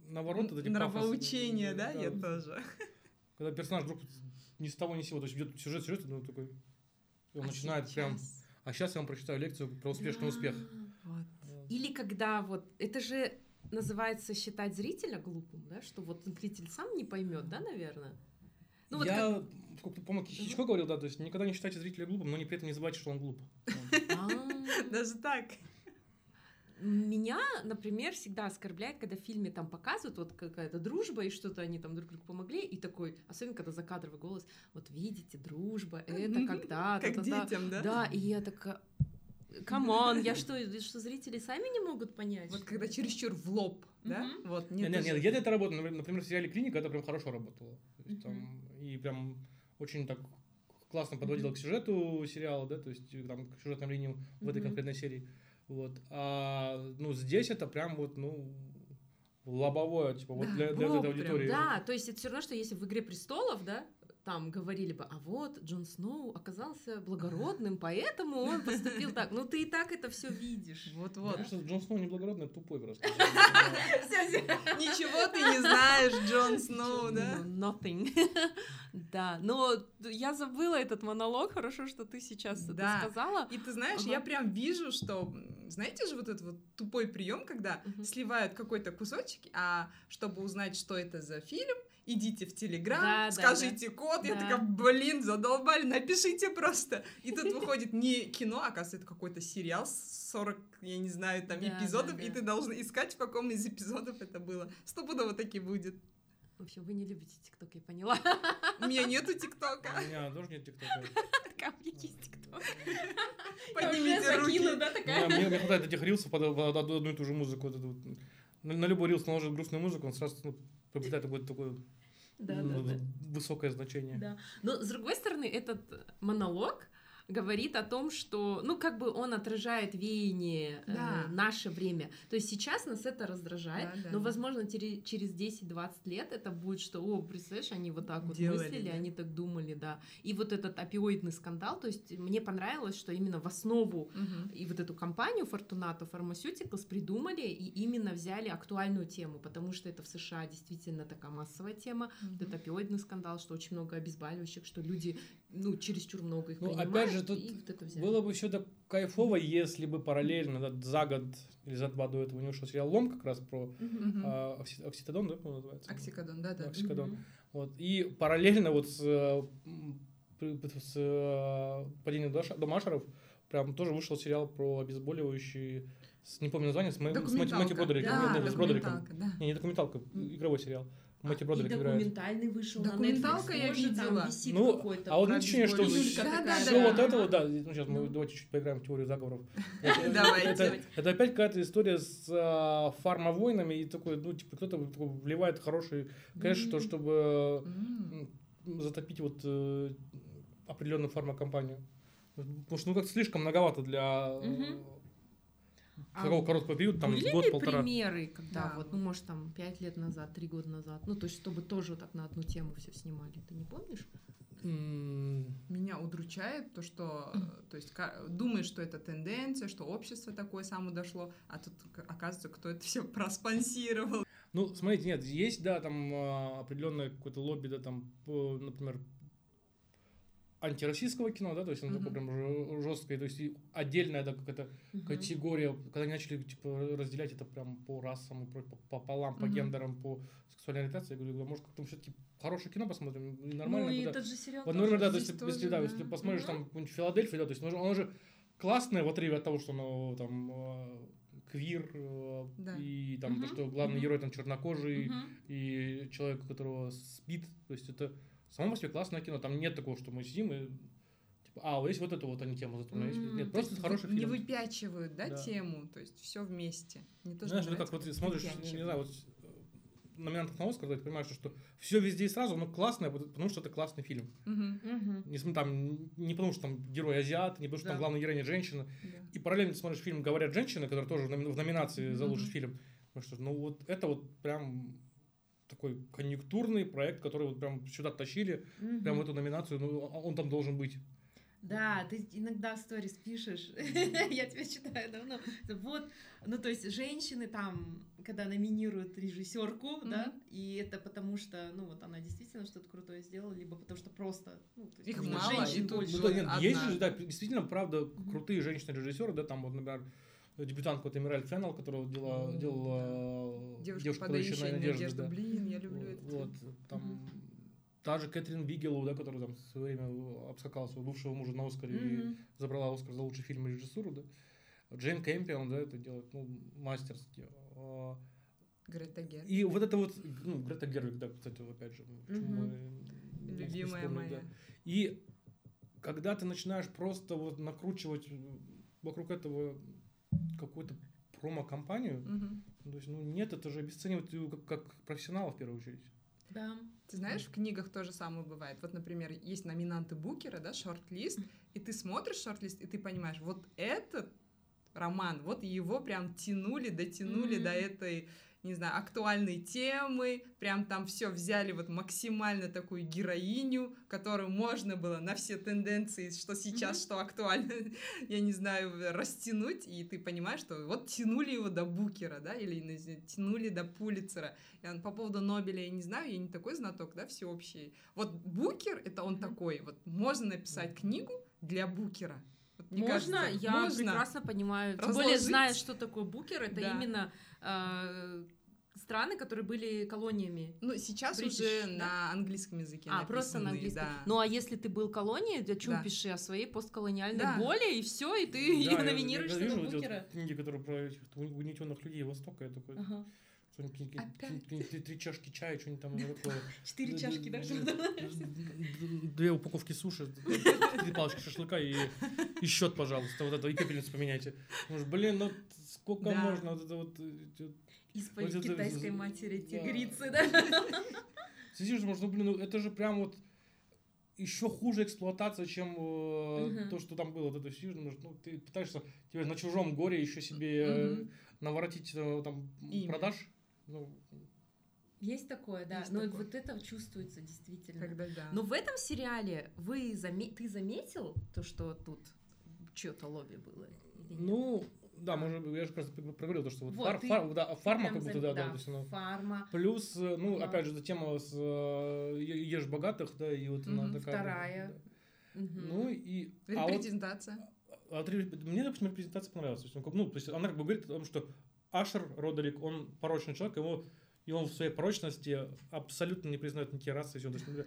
навороты, вот эти Нравоучения, пафосы, да, я тоже. Когда персонаж вдруг ни с того ни с сего, то есть идет сюжет, сюжет, ну, такой, и он А начинает прям, сейчас? а сейчас я вам прочитаю лекцию про успешный успех. Вот. Или когда вот это же называется считать зрителя глупым, да, что вот зритель сам не поймет, да, наверное. Ну вот я, сколько помню, Хичкок говорил, да, то есть никогда не считайте зрителя глупым, но не при этом не забывайте, что он глуп. А, Даже так. Меня, например, всегда оскорбляет, когда в фильме там показывают вот какая-то дружба и что-то они там друг другу помогли, и такой, особенно когда закадровый голос, вот видите, дружба, это когда Как та-та-та». детям, да? Да, и я такая, come on, я что, что зрители сами не могут понять? Вот когда чересчур в лоб, да? Вот, Нет, нет. нет, даже- нет, где-то это работает. Например, например, в сериале «Клиника» это прям хорошо работало. Там, и прям очень так классно подводило к сюжету сериала, да, то есть и там к сюжетным линиям в этой конкретной серии. Вот. А, ну, здесь это прям вот, ну, лобовое, типа, вот Да, для, для лоб этой прям, аудитории. Да, то есть это все равно, что если в «Игре престолов», да, там говорили бы, а вот Джон Сноу оказался благородным, поэтому он поступил так. Ну ты и так это все видишь. Вот-вот. Потому что Джон Сноу не благородный, а тупой просто. Ничего ты не знаешь, Джон Сноу, да? Ну, Nothing. Да, но я забыла этот монолог, хорошо, что ты сейчас это сказала. И ты знаешь, я прям вижу, что, знаете же, вот этот вот тупой прием, когда сливают какой-то кусочек, а чтобы узнать, что это за фильм, идите в Телеграм, Да, да, скажите код. Я Да. такая, блин, задолбали, напишите просто. И тут выходит не кино, а оказывается, это какой-то сериал с 40, я не знаю, там Да, эпизодов, да, и да. ты должен искать, в каком из эпизодов это было. Стопудово таки будет. В общем, вы не любите ТикТок, я поняла. У меня нету У ТикТока. меня тоже нет тиктока. Как мне есть ТикТок? Поднимите руки. да, Мне, хватает этих рилсов под, одну и ту же музыку. На любой рилс наложит грустную музыку, он сразу ну, приобретает какое-то такое Да, да, ну, да. высокое значение. Да. Но с другой стороны, этот монолог, говорит о том, что, ну, как бы он отражает веяние э, Да. наше время. То есть сейчас нас это раздражает, Да, да, но, да. возможно, тере- через 10-20 лет это будет, что, о, представляешь, они вот так вот Делали, мыслили, да. они так думали, да. И вот этот опиоидный скандал, то есть мне понравилось, что именно в основу Мгм. и вот эту компанию Fortunato Pharmaceuticals придумали и именно взяли актуальную тему, потому что это в США действительно такая массовая тема, вот этот опиоидный скандал, что очень много обезболивающих, что люди, ну, чересчур много их Ну, принимают, опять же, тут вот. Было бы все так кайфово, если бы параллельно да, за год или за два до этого не вышел сериал «Лом» как раз про окси- окситодон, да, по-моему, называется? Оксикодон, да, да. Оксикодон. Вот. И параллельно вот с, э, с э, падением Домашеров прям тоже вышел сериал про обезболивающие, с- не помню название, с, с Мэтью. Бродериком. Да, нет, с Бродериком. да. Не, не документалка, игровой сериал. Мэтью и Бродерик играет. документальный вышел Документалка на Netflix, я тоже там видела. висит Ну, какой-то а вот ощущение, что обезболивающее. Да, да, Такая, да. Все вот это вот, да, ну сейчас мы Ну. давайте чуть поиграем в теорию заговоров. Это- Давайте. Это, опять какая-то история с а, фармавойнами и такой, ну, типа, кто-то вливает хороший кэш, то, чтобы затопить вот э, определенную фармакомпанию. Потому что, ну, как слишком многовато для э. А такого короткого периода, там, год-полтора. примеры, когда Да. вот, ну, может, там, пять лет назад, три года назад, ну, то есть, чтобы тоже так на одну тему все снимали, ты не помнишь? Меня удручает то, что, то есть, думаешь, что это тенденция, что общество такое само дошло, а тут оказывается, кто это все проспонсировал. Ну, смотрите, нет, есть, да, там а, определенное какое-то лобби, да, там, по, например, антироссийского кино, да, то есть оно такое Мгм. прям жесткое, то есть отдельная, да, какая-то Мгм. категория, когда они начали, типа, разделять это прям по расам, по, по, по полам, по Мгм. гендерам, по сексуальной ориентации, я говорю, да, может, как-то все-таки хорошее кино посмотрим, и нормально. ну, и да. этот же сериал Вот, например, да, то есть, если, тоже, да, да. если посмотришь Мгм. там какую-нибудь Филадельфию, да, то есть оно же- классное в отрыве от того, что оно там э, квир, э, Да. и там то, Мгм. что главный Мгм. герой там чернокожий, Мгм. и человек, у которого спит, то есть это само по себе классное кино, там нет такого, что мы сидим и типа, а, вот есть вот эту вот они тему затронули, есть- М, нет, То просто хороший не фильм. выпячивают, да, Да. тему, то есть все вместе. Не то, что Знаешь, это как вот ты смотришь, не выпячивают. знаю, вот э, номинантов на Оскар, да, ты понимаешь, что все везде и сразу, но классное, потому что это классный фильм. Мгм. Не, там, не потому, что там герой азиат, не потому, что там Да. главная героиня женщина. да. И параллельно ты смотришь фильм «Говорят женщины», который тоже в номи- в номинации за лучший Мгм. фильм. Ну что, ну вот это вот прям такой конъюнктурный проект, который вот прям сюда тащили, Мгм. прям в эту номинацию, ну а он там должен быть. Да, ты иногда в сторис пишешь, я тебя читаю давно. Вот, ну то есть женщины там, когда номинируют режиссерку, да, Мгм. и это потому что, ну вот она действительно что-то крутое сделала, либо потому что просто, ну, то есть Их нужно мало, женщин и тут больше. Ну, да, нет, одна. есть же, да, действительно, правда, крутые женщины-режиссеры, да, там вот, например, дебютантка вот Эмираль Феннел, которая делала, делала Девушка, «Девушка, подающая надежду. надежду», да. Блин, я люблю этот Вот, фильм. там та же Кэтрин Бигелоу, да, которая там в свое время обскакала своего бывшего мужа на Оскаре и Мгм. забрала Оскар за лучший фильм и режиссуру, да. Джейн Кэмпион, да, это делает, ну, мастерски. А, Грета Гервиг. И вот это вот, ну, Грета Гервиг, да, кстати, опять же, почему Мгм. мы Любимая моя. да. И когда ты начинаешь просто вот накручивать вокруг этого какую-то промо-компанию, Мгм. то есть, ну, нет, это же обесценивает его как, как профессионала в первую очередь. Да. Ты знаешь, в книгах то же самое бывает. Вот, например, есть номинанты Букера, да, шорт-лист, и ты смотришь шорт-лист, и ты понимаешь, вот этот роман, вот его прям тянули, дотянули Мгм. до этой, не знаю, актуальной темы, прям там все взяли вот максимально такую героиню, которую можно было на все тенденции, что сейчас, Мгм. что актуально, я не знаю, растянуть, и ты понимаешь, что вот тянули его до Букера, да, или тянули до Пулицера, я по поводу Нобеля я не знаю, я не такой знаток, да, всеобщий. Вот Букер, это он Мгм. такой, вот можно написать книгу для Букера. Вот можно, кажется, я можно. прекрасно понимаю. Тем разложить. более, зная, что такое букер, это Да. именно э, страны, которые были колониями. Ну, сейчас British, уже да? на английском языке А, просто на английском. да. Ну, а если ты был колонией, о чем Да. пиши о своей постколониальной Да. боли, и все, и ты Да, ее я- номинируешь я, на вижу эти вот букера. книги, которые про этих угнетенных людей Востока, я такой, Ага. три, три чашки чая, что-нибудь там такое. Четыре чашки, д- да, д- что д- Две упаковки суши, три палочки шашлыка и, и счет, пожалуйста, вот это, и пепельницу поменяйте. Может, блин, ну сколько Да. можно вот это вот... э, Исповедь Вот это- китайской матери да. тигрицы, да? Сидишь, может, ну, блин, ну это же прям вот еще хуже эксплуатация, чем э, Мгм. то, что там было. Вот это все, ну, ну, ты пытаешься теперь на чужом горе еще себе Мгм. наворотить э, там Имя. продаж. Ну, Есть такое, да. Есть Но такое. вот это чувствуется действительно. Когда да. Но в этом сериале вы заме- ты заметил то, что тут чье-то лобби было? или нет? ну, да, мы же, я же раз проговорил, то, что вот, Вот, фар- ты- фар- да, фарма как будто, зам- да, да, то есть, ну, фарма. Плюс, э, ну, Да. опять же, эта тема с э, ешь богатых, да, и вот она Мгм, такая. вторая. да. Ну и. а Репрезентация. А вот ре- мне, например, презентация понравилась. То есть, ну, то есть она как бы говорит о том, что Ашер Родерик, он порочный человек, ему и он в своей порочности абсолютно не признает никакие расы. например,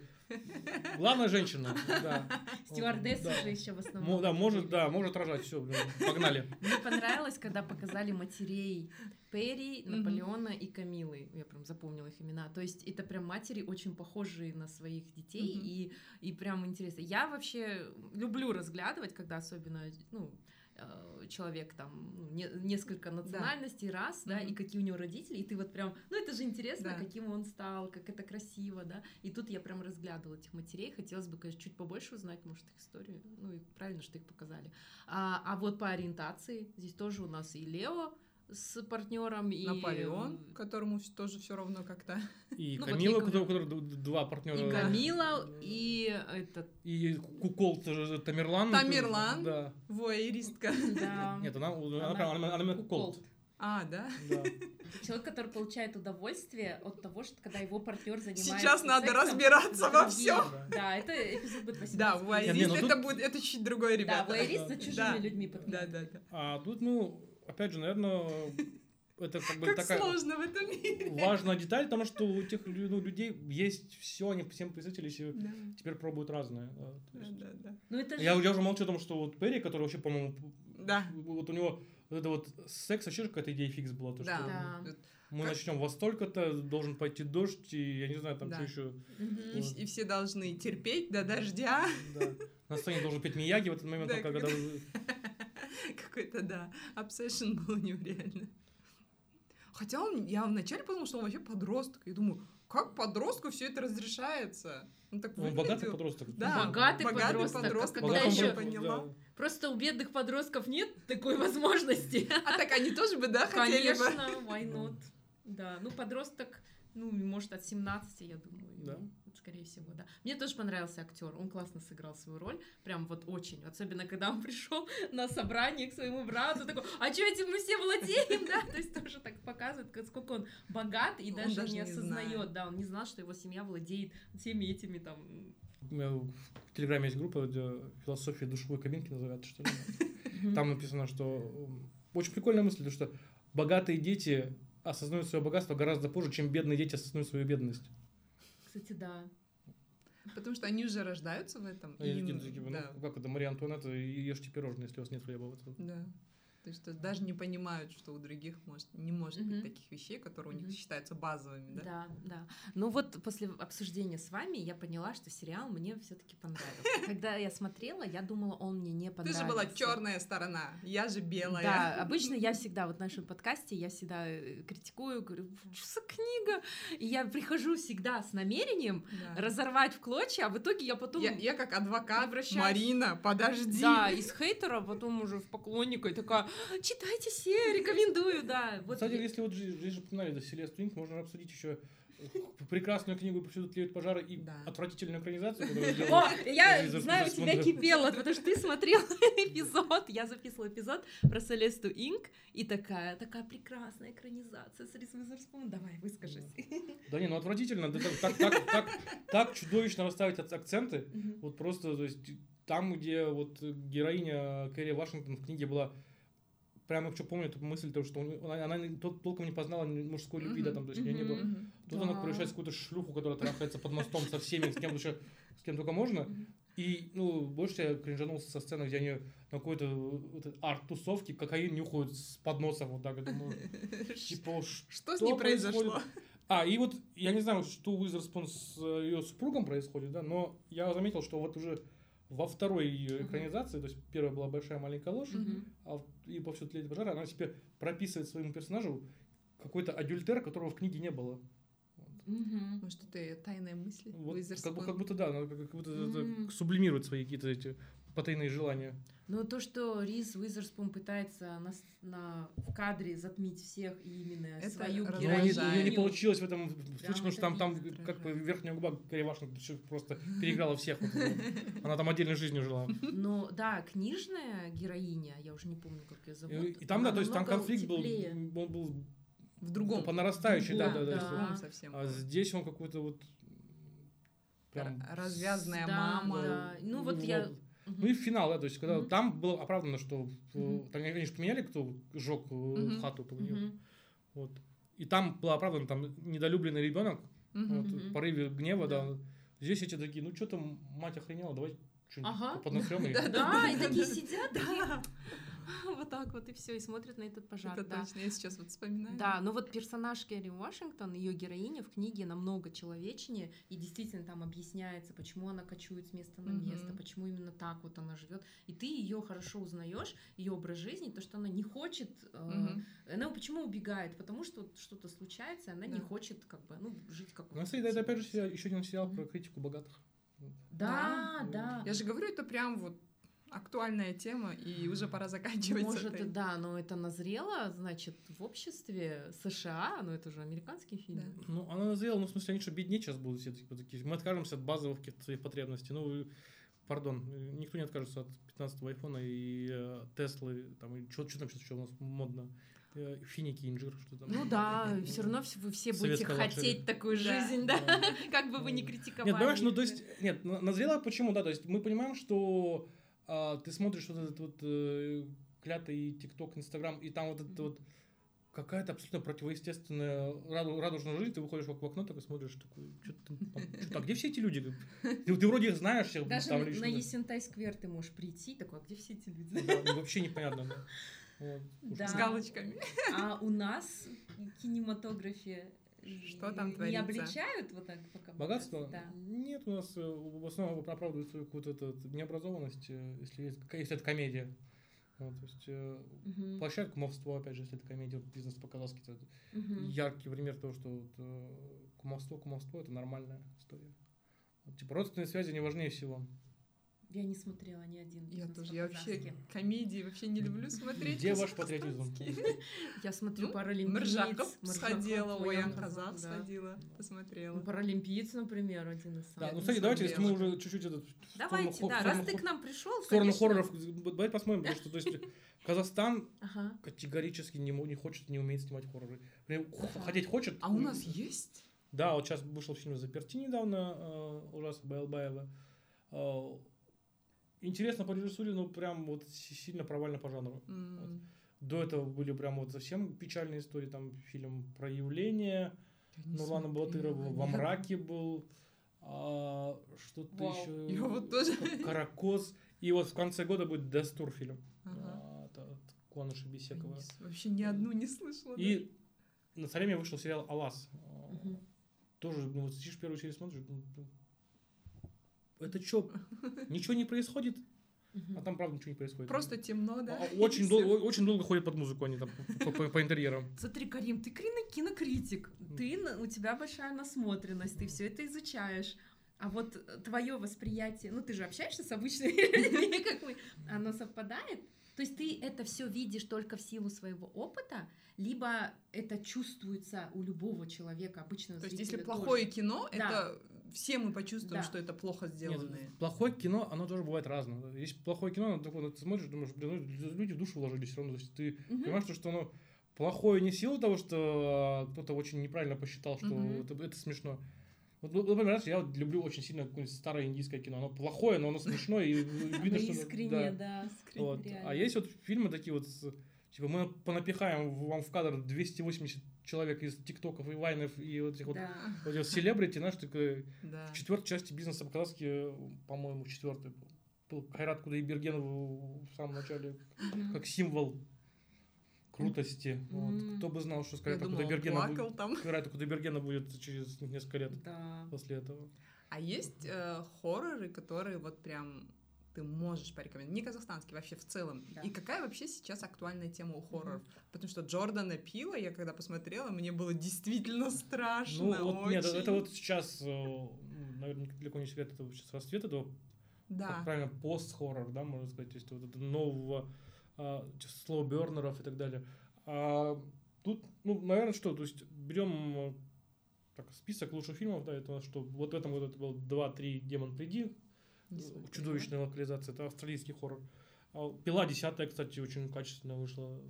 главная женщина, да. Стюардессы Да. же еще в основном. Да, может, да, может рожать, все, погнали. Мне понравилось, когда показали матерей Перри. Наполеона и Камилы. Я прям запомнила их имена. То есть это прям матери очень похожие на своих детей. И, и прям интересно. Я вообще люблю разглядывать, когда особенно, ну, человек там ну, не- несколько национальностей раз, да, Мгм. и какие у него родители, и ты вот прям, ну это же интересно, Да. каким он стал, как это красиво, да, и тут я прям разглядывала этих матерей, хотелось бы, конечно, чуть побольше узнать, может, их историю, ну и правильно, что их показали. А, а вот по ориентации, здесь тоже у нас и Лео с партнером, и... Наполеон, которому тоже все равно как-то. И Ну, Камила, у д- два партнера. И Камила, и этот, И Кукол тоже Тамерлан. Тамерлан. Да. Воеристка. да, Нет, она, она, Она- прям- она, она Кукол. Куколт. А, да? Да. Человек, который получает удовольствие от того, что когда его партнер занимается Сейчас надо сексом разбираться во всем. Да, это эпизод будет 18. Да, Не, ну это тут- будет, это чуть другое, Да, ребята. воерист за чужими Да. людьми Да, подглядывает. да, да. А тут, ну, опять же, наверное, это как бы Как такая сложно в этом мире. важная деталь, потому что у лю- ну, людей есть все, они всем представители себе Да, теперь пробуют разное. да, есть. да, да. Ну это же... Я, я уже молчу о том, что вот Перри, который вообще, по-моему, Да. вот у него вот это вот секс вообще же какая-то идея фикс была, то, Да. что Да. мы Как- начнем во столько-то, должен пойти дождь, и я не знаю, там Да. что еще. Мгм. И, и все должны терпеть до дождя. Да. На сцене должен петь Мияги в этот момент, Да, когда... когда- Какой-то, да, обсессион был у него реально. Хотя он, я вначале подумала, что он вообще подросток. И думаю, как подростку все это разрешается? Он так Он богатый подросток. Да, Богатый подросток, а когда Богатый еще- подросток, поняла. да. Просто у бедных подростков нет такой возможности. А так они тоже бы, да, хотели бы? Конечно, why not? Да, ну подросток, ну, может, от 17, я думаю. Да. Скорее всего, да. Мне тоже понравился актер. Он классно сыграл свою роль. Прям вот очень. Особенно, когда он пришел на собрание к своему брату, такой, а что этим мы все владеем, да? То есть тоже так показывает, сколько он богат и даже, даже не не осознает. знает. Да, он не знал, что его семья владеет всеми этими там... У меня в Телеграме есть группа, где философия душевой кабинки называется, что ли. Там написано, что очень прикольная мысль, то, что богатые дети осознают свое богатство гораздо позже, чем бедные дети осознают свою бедность. Кстати, да. Потому что они уже рождаются в этом. А я и им- такие, да, ну, как это, Мария Антуанетта, ешьте пирожные, если у вас нет хлеба. Вот да. То есть даже не понимают, что у других может, не может Мгм. быть таких вещей, которые у них считаются базовыми, да? Да, да. Ну вот после обсуждения с вами я поняла, что сериал мне все-таки понравился. Когда я смотрела, я думала, он мне не Ты понравился. же была черная сторона, я же белая. Да, обычно я всегда, вот в нашем подкасте, я всегда э, критикую, говорю, что за книга? И я прихожу всегда с намерением Да. разорвать в клочья, а в итоге я потом... Я, я как адвокат, Марина, подожди. Да, из хейтера, потом уже в поклонника, и такая, читайте все, рекомендую, да. Вот Кстати, если вот здесь же упоминали Селесту Инк, можно обсудить еще прекрасную книгу «Повсюду тлеют пожары» и Да. отвратительную экранизацию, О, я знаю, у тебя кипело, потому что ты смотрел эпизод, я записывала эпизод про Селесту Инк, и такая, такая прекрасная экранизация с Рис Уизерспун. Давай, выскажись. Да не, ну отвратительно. Так, чудовищно расставить ак- акценты. Вот просто, то есть, там, где вот героиня Кэрри Вашингтон в книге была прямо что помню эту мысль, то, что у- она, она толком не познала мужской любви, да, там, то есть нее не было. Тут она Да. превращается в какую-то шлюху, которая трахается под мостом со всеми, с кем, вообще- с кем только можно. И, ну, больше я кринжанулся со сцены, где они на какой-то вот арт-тусовке кокаин нюхают с подносов вот так. Думаю, типа, Что с ней произошло? А, и вот, я не знаю, что Уизерспун с ее супругом происходит, да, но я заметил, что вот уже во второй ее экранизации, то есть первая была «Большая маленькая ложь», а и «Повсюду тлеет пожар», она себе прописывает своему персонажу какой-то адюльтер, которого в книге не было. Мгм. Может, это тайная мысль? Вот, как, как будто да, она как, будто М. сублимирует свои какие-то эти потайные желания. Но то, что Риз Уизерспун пытается на, на- в кадре затмить всех и именно Это свою нее не, у Уважаю. нее не получилось в этом случае, потому что там, там как бы верхняя губа Каревашина просто переиграла всех. Вот. Она там отдельной жизнью жила. Но да, книжная героиня, я уже не помню, как ее зовут. И, и там, да, то есть там конфликт был, он был В другом. по нарастающей, да, да, да. совсем. А здесь он какой-то вот прям... Развязная Да, мама. да. Ну вот я... Мгм. Ну и финал, да, то есть когда Мгм. там было оправдано, что э, Мгм. там, они же поменяли, кто сжег э, Мгм. хату у нее. Мгм. Вот. И там было оправдано, там недолюбленный ребенок, Мгм. вот, в порыве гнева, да. Да. Здесь эти такие, ну что там, мать охренела, давай что-нибудь Ага. поднасрём и- Да, Да, и такие сидят, Да, вот так вот, и все, и смотрят на этот пожар. это да. точно. Я сейчас вот вспоминаю. Да, но вот персонаж Керри Вашингтон, ее героиня в книге намного человечнее, и действительно там объясняется, почему она кочует с места на место, почему именно так вот она живет. И ты ее хорошо узнаешь, ее образ жизни, то, что она не хочет, э, Мгм. она почему убегает? Потому что вот что-то случается, она не Да. хочет как бы, ну, жить как Ну, кстати, это опять же еще один сериал про критику богатых. Да, Да. да. Я же говорю, это прям вот актуальная тема, и уже пора заканчивать. Может, этой. да, но это назрело, значит, в обществе США, но это уже американский фильм. Да. Ну, она назрела, ну, в смысле, они что, беднее сейчас будут все типа, такие. Мы откажемся от базовых каких-то своих потребностей. Ну, пардон, э, никто не откажется от 15-го айфона и э, Теслы, там, и что там сейчас еще у нас модно? Э, финики, инжир, что там. Ну да, все равно вс- вы все будете хотеть такую жизнь, да, Да. как бы вы ни Нет, критиковали. понимаешь, ну, то есть, нет, на- назрела почему, да, то есть мы понимаем, что а, ты смотришь вот этот вот э, клятый ТикТок, Инстаграм, и там вот это вот какая-то абсолютно противоестественная раду- радужная жизнь, ты выходишь в ок- в окно, такой смотришь, такой, что а где все эти люди? Ты, ты вроде их знаешь всех, Даже там на, лично, на. Есентай сквер ты можешь прийти, такой, а где все эти люди? Да, ну, вообще непонятно, да. Вот. Да. С галочками. А у нас в кинематографе Что там не творится? обличают вот так пока? Богатство? Да. Нет, у нас э, в основном оправдывает свою какую-то этот, необразованность, э, если, есть, если это комедия. Вот, то есть э, Мгм. площадка кумовство, опять же, если это комедия, вот бизнес показал какие-то Мгм. яркий пример того, что вот, э, кумовство, кумовство это нормальная история. Вот, типа родственные связи не важнее всего. Я не смотрела ни один. Я тоже, я вообще комедии вообще не люблю смотреть. Где ваш патриотизм? Я смотрю Ну, Паралимпиец. Мыржаков Мыржаков, сходила, Оян Казах, да. сходила, Да. посмотрела. Ну, Паралимпиец, например, один из Да, самых. ну, не кстати, давайте, если мы уже чуть-чуть этот, Давайте, да, раз ты к нам пришел, в сторону хорроров, давайте посмотрим, потому что, то есть, Казахстан категорически не, хочет, не умеет снимать хорроры. Хотеть хочет. А у нас есть? Да, вот сейчас вышел фильм «Заперти» недавно, э, ужас Байлбаева. Интересно по режиссуре, но прям вот си- сильно провально по жанру. М, До этого были прям вот совсем печальные истории, там фильм «Проявление», я не Нурлана Батырова, «Во мраке» был, а, что-то Вау. еще... Я вот тоже. «Каракос». И вот в конце года будет «Дестур» фильм. Ага. А, это от Куаныша Бесекова. Я не- Вообще ни одну не слышала. И на цареме вышел сериал «Алас». Мгм. Тоже, ну, вот сидишь первую серию смотришь, ну, это что, ничего не происходит? А там, правда, ничего не происходит. Просто темно, да? А, Очень, дол- очень долго ходят под музыку они там по, по- по интерьерам. Смотри, Карим, ты кино- кинокритик, ты, у тебя большая насмотренность, ты все это изучаешь. А вот твое восприятие, ну ты же общаешься с обычными людьми, как мы, оно совпадает? То есть ты это все видишь только в силу своего опыта, либо это чувствуется у любого человека, обычного То есть, если плохое тоже? кино, Да. это все мы почувствуем, Да. что это плохо Нет, сделанное. плохое кино, оно тоже бывает разным. Есть плохое кино, оно такое, ну, ты смотришь, думаешь, блин, ну, люди в душу вложились все равно. То есть ты Мгм. понимаешь, что оно плохое не в силу того, что а, кто-то очень неправильно посчитал, что Мгм. это, это смешно. Вот, ну, например, я вот люблю очень сильно какое-нибудь старое индийское кино. Оно плохое, но оно смешное, и Оно видно, что... искренне, да. да. Вот. реально. А есть вот фильмы такие вот, с- типа мы понапихаем вам в кадр 280 человек из тиктоков и вайнов и вот этих вот, Да. вот этих селебрити, знаешь, такой, Да. в четвертой части бизнеса по-казахски, по-моему, в четвертой был. был Хайрат Кудайбергенов в самом начале как символ крутости. Вот. М. Кто бы знал, что он Кудайбергена будет. Хайрата Кудайбергена будет через несколько лет Да. после этого. А есть э, хорроры, которые вот прям ты можешь порекомендовать? Не казахстанский, вообще в целом. Да. И какая вообще сейчас актуальная тема у хорроров? Потому что Джордана Пила, я когда посмотрела, мне было действительно страшно. Ну, вот нет, очень. это вот сейчас, наверное, далеко не секрет, это сейчас расцвет этого, Да. как правильно, пост-хоррор, да, можно сказать, то есть вот это нового а, слоу-бернеров и так далее. А тут, ну, наверное, что, то есть берем э, так, список лучших фильмов, да, это что вот в этом году это был 2-3 «Демон, приди», э. Чудовищная локализация, это австралийский хоррор. А «Пила» 10 кстати, очень качественно вышла.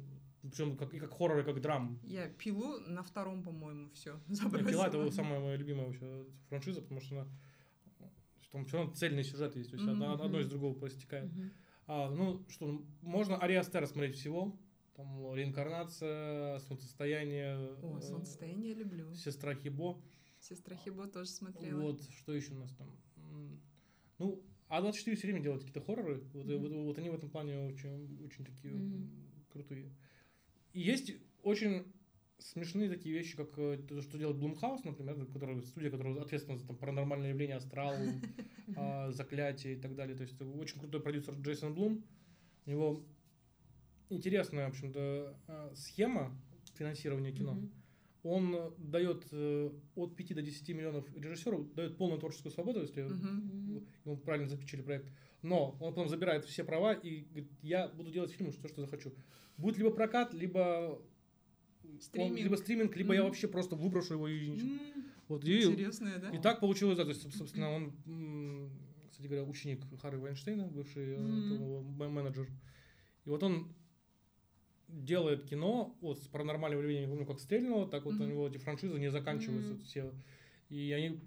Причем как, и как хоррор, и как драм. Я пилу на втором, по-моему, все забросила. «Пила» это самая моя любимая вообще франшиза, потому что она там все равно цельный сюжет есть, то есть одно, Мгм. одно из другого проистекает. Мгм. А, ну что, можно Ариастера смотреть всего. Там реинкарнация, солнцестояние, О, э, солнцестояние люблю. сестра Хибо. Сестра Хибо тоже смотрела. Вот, что еще у нас там? Ну, А24 все время делают какие-то хорроры. Вот, Мгм. вот, вот они в этом плане очень, очень такие Мгм. крутые. И есть очень смешные такие вещи, как э, то, что делает Блумхаус, например, который, студия, которая ответственна за там, паранормальное явление, астрал, а, заклятие и так далее. То есть очень крутой продюсер Джейсон Блум. У него интересная, в общем-то, а, схема финансирования кино. Мгм. Он дает э, от 5 до 10 миллионов режиссеру, дает полную творческую свободу, если. Мгм. ему правильно заключили проект. Но он потом забирает все права и говорит, я буду делать фильмы, что, что захочу. Будет либо прокат, либо он- Стриминг. либо стриминг, либо я Мгм. вообще просто выброшу его и ничего. М, Вот, и, Интересная, да? и так получилось, да, то есть, соб- собственно, он, кстати говоря, ученик Харри Вайнштейна, бывший этого м- менеджер. И вот он делает кино, вот с паранормальным явлением, не помню, как стрельнуло, так вот у Мгм. него эти франшизы не заканчиваются Мгм. все. И они,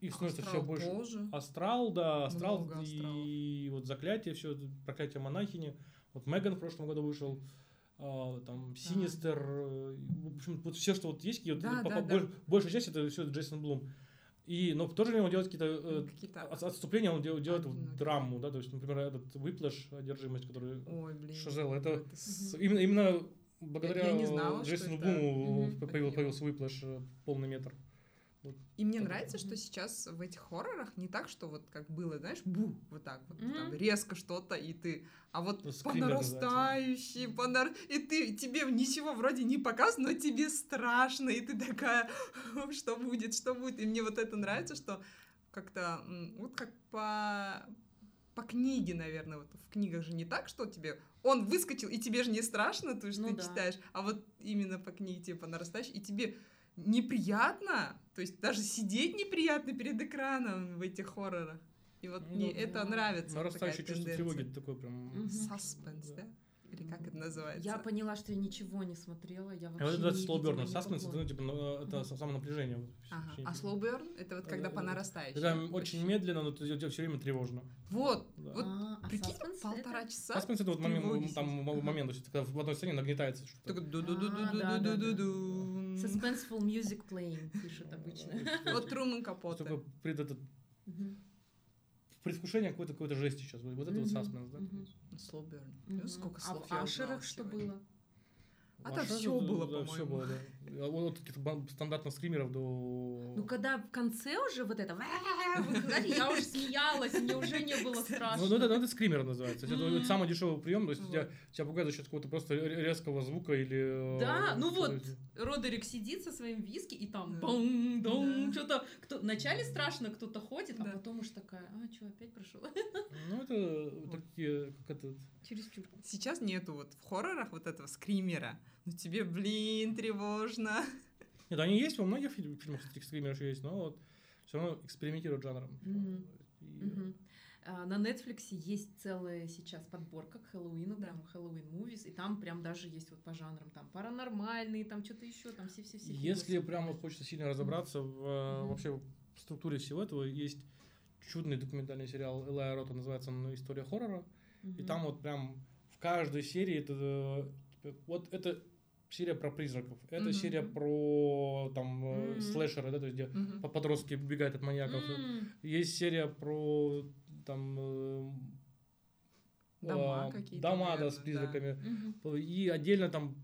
их становится все Астрал больше. тоже. Астрал, да, Астрал Много и вот заклятие, все, проклятие монахини. Вот Меган в прошлом году вышел, а, там Синистер, э, в общем, вот все, что вот есть, какие вот, Да, по- да, по- да. больш- большая часть это все Джейсон Блум. И, но в то же время он делает какие-то э, Какие-то... от- отступления, он делает, делает драму, да, то есть, например, этот выплэш, одержимость, который Ой, блин. Шазел, это с- Мгм. именно, именно благодаря Я не знала, Джейсону это. Блуму Мгм. появил- появился выплэш э, полный метр. И мне Так. нравится, что сейчас в этих хоррорах не так, что вот как было, знаешь, бу, вот так вот, Мгм. там резко что-то, и ты, а вот Ну, по нарастающей, по нар- и ты, тебе ничего вроде не показано, но тебе страшно, и ты такая, что будет, что будет, и мне вот это нравится, что как-то, вот как по по книге, наверное, вот в книгах же не так, что тебе он выскочил, и тебе же не страшно, то, что Ну ты да. читаешь, а вот именно по книге тебе по нарастающей, и тебе неприятно, то есть даже сидеть неприятно перед экраном в этих хоррорах. И вот Ну, мне да. это нравится. Нарастающее чувство тревоги такое прям. Саспенс, да? Или как это называется? Я поняла, что я ничего не смотрела. Я А вообще вот не это slow burn, suspense, это, ну, типа, ну, это самонапряжение. вот, в Ага. А slow burn это вот когда Э, по нарастающей. Это Вообще. очень медленно, но все время тревожно. Вот, Да. вот А, а прикинь, саспенс полтора это? часа. Саспенс это вот момент, там Ага. момент, то есть, когда в одной сцене нагнетается что-то. Так А, да, да, да. ду-ду-ду-ду-ду-ду-ду. Suspenseful music playing пишут обычно. Вот Труман Капоте. Только пред этот предвкушение какой-то какой-то жести сейчас. Вот это вот саспенс, да? Ну, Сколько А слов в узнала Ашерах что было? А там Ваша всё же, было, да, по-моему. было, да. А Вот от каких-то стандартных скримеров до... Ну, когда в конце уже вот это, я уже смеялась, мне уже не было Ну, страшно. ну, это, ну, это скример называется. Это, самый дешевый прием, то есть тебя, пугают за счет какого-то просто ре- резкого звука или... э, Да, ну вот, Родерик сидит со своим виски, и там бом дом что-то... Кто... Вначале страшно, кто-то ходит, а потом уж такая, а, что, опять прошел? Ну, это такие, как это... Чересчур. Сейчас нету вот в хоррорах вот этого скримера. Ну тебе, блин, тревожно. Нет, они есть во многих фильм- фильмах, таких скримеров есть, но вот все равно экспериментируют жанром. И-. А, На Netflix есть целая сейчас подборка к Хэллоуину, Да. прям Хэллоуин Movies, и там прям даже есть вот по жанрам, там паранормальные, там что-то еще, там все-все-все. Если собраны. прям вот хочется сильно разобраться в э, вообще в структуре всего этого, есть чудный документальный сериал Элая Рота, называется он «История хоррора». И там вот прям в каждой серии это э, вот это серия про призраков, это Мгм. серия про там Мгм. слэшеры, да, то есть где по- подростки убегают от маньяков. М, Есть серия про там э, Дома э, какие-то, дома, да, наверное, с да. призраками. мгм. И отдельно там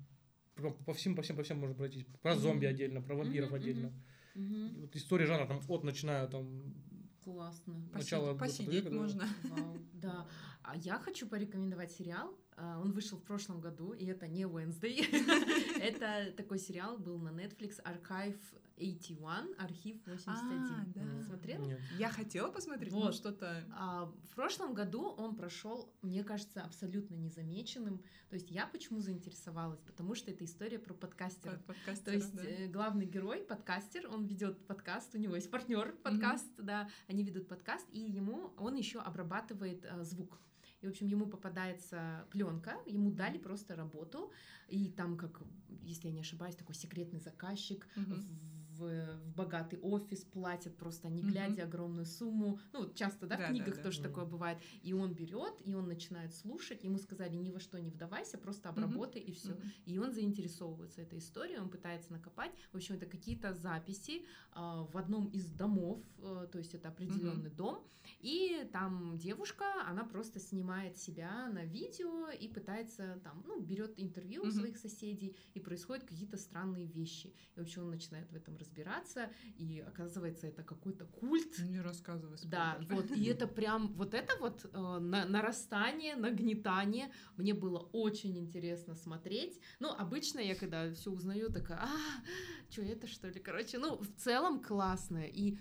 по всем, по всем, по всем можно пройтись. Про Мгм. зомби отдельно, про вампиров Мгм, отдельно. И вот история жанра там от начиная там Классно. Начало Посидеть, 20 века, да. можно. Вау, да. А я хочу порекомендовать сериал. А, Он вышел в прошлом году, и это не Wednesday. Это такой сериал был на Netflix Archive 81, архив 81. А, да. Смотрел? Нет. Я хотела посмотреть, но что-то... А, в прошлом году он прошел, мне кажется, абсолютно незамеченным. То есть я почему заинтересовалась? Потому что это история про подкастеров. под- подкастера, То есть да. э, главный герой, подкастер, он ведет подкаст, у него есть партнер подкаст, да, они ведут подкаст, и ему он еще обрабатывает э, звук. И, в общем, ему попадается пленка, ему дали просто работу, и там, как, если я не ошибаюсь, такой секретный заказчик, Мгм. в, в богатый офис платят просто не глядя огромную сумму. Ну, вот часто, да, Да, в да, книгах да. тоже Мгм. такое бывает. И он берет, и он начинает слушать. Ему сказали, ни во что не вдавайся, просто обработай, и все. Мгм. И он заинтересовывается этой историей, он пытается накопать. В общем, это какие-то записи а, в одном из домов, э, то есть это определенный дом. И там девушка, она просто снимает себя на видео и пытается там, ну, берет интервью у Мгм. своих соседей, и происходят какие-то странные вещи. И вообще он начинает в этом разбираться, и оказывается, это какой-то культ. Не рассказывай Да, спойлер. вот, и это прям, вот это вот э, на- нарастание, нагнетание, мне было очень интересно смотреть. Ну, обычно я когда все узнаю, такая, а, что это что ли, короче, ну, в целом классно, и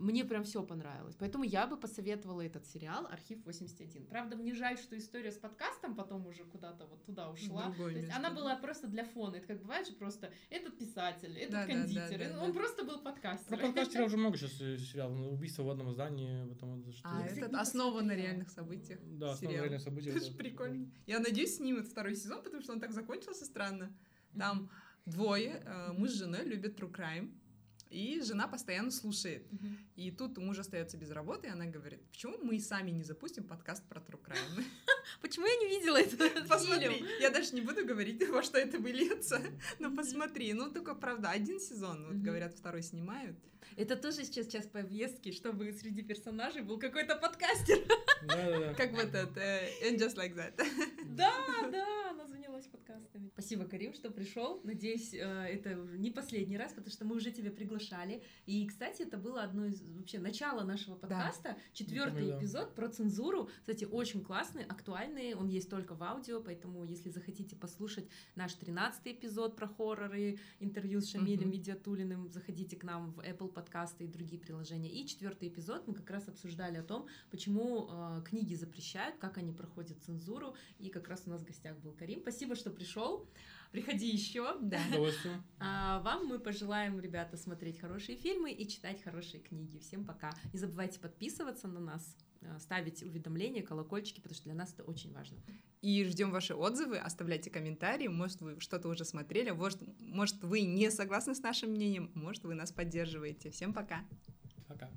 мне прям все понравилось. Поэтому я бы посоветовала этот сериал «Архив 81». Правда, мне жаль, что история с подкастом потом уже куда-то вот туда ушла. То есть место, она да. была просто для фона. Это как бывает же просто этот писатель, этот Да, да, да, кондитер. да, и да. он просто был Про подкастером. подкастеров уже много сейчас э, сериалов. Ну, Убийство в одном здании, в этом вот что А, не основан на реальных событиях. Да, основное сериал. реальное событие. Это да, же прикольно. Я надеюсь, снимут второй сезон, потому что он так закончился странно. Там двое, э, муж с женой, любят true crime. И жена постоянно слушает. Мгм. И тут муж остается без работы, и она говорит, почему мы сами не запустим подкаст про true crime? Почему я не видела этот Посмотри, я даже не буду говорить, во что это выльется, но посмотри. Ну, только, правда, один сезон, вот говорят, второй снимают. Это тоже сейчас час повестки, чтобы среди персонажей был какой-то подкастер. Как в этот э, And Just Like That. Да, да, она занялась подкастами. Спасибо, Карим, что пришел. Надеюсь, э, это не последний раз, потому что мы уже тебя приглашали. И, кстати, это было одно из вообще начала нашего подкаста. Четвертый Да. эпизод про цензуру. Кстати, очень классный, актуальный. Он есть только в аудио, поэтому, если захотите послушать наш тринадцатый эпизод про хорроры, интервью с Шамилем Мгм. Медиатулиным, заходите к нам в Apple подкасты и другие приложения. И четвертый эпизод мы как раз обсуждали о том, почему э, книги запрещают, как они проходят цензуру. И как раз у нас в гостях был Карим. Спасибо, что пришел. Приходи еще. Да. А вам мы пожелаем, ребята, смотреть хорошие фильмы и читать хорошие книги. Всем пока. Не забывайте подписываться на нас, э, ставить уведомления, колокольчики, потому что для нас это очень важно. И ждем ваши отзывы, оставляйте комментарии, может, вы что-то уже смотрели, может, может, вы не согласны с нашим мнением, может, вы нас поддерживаете. Всем пока! Пока.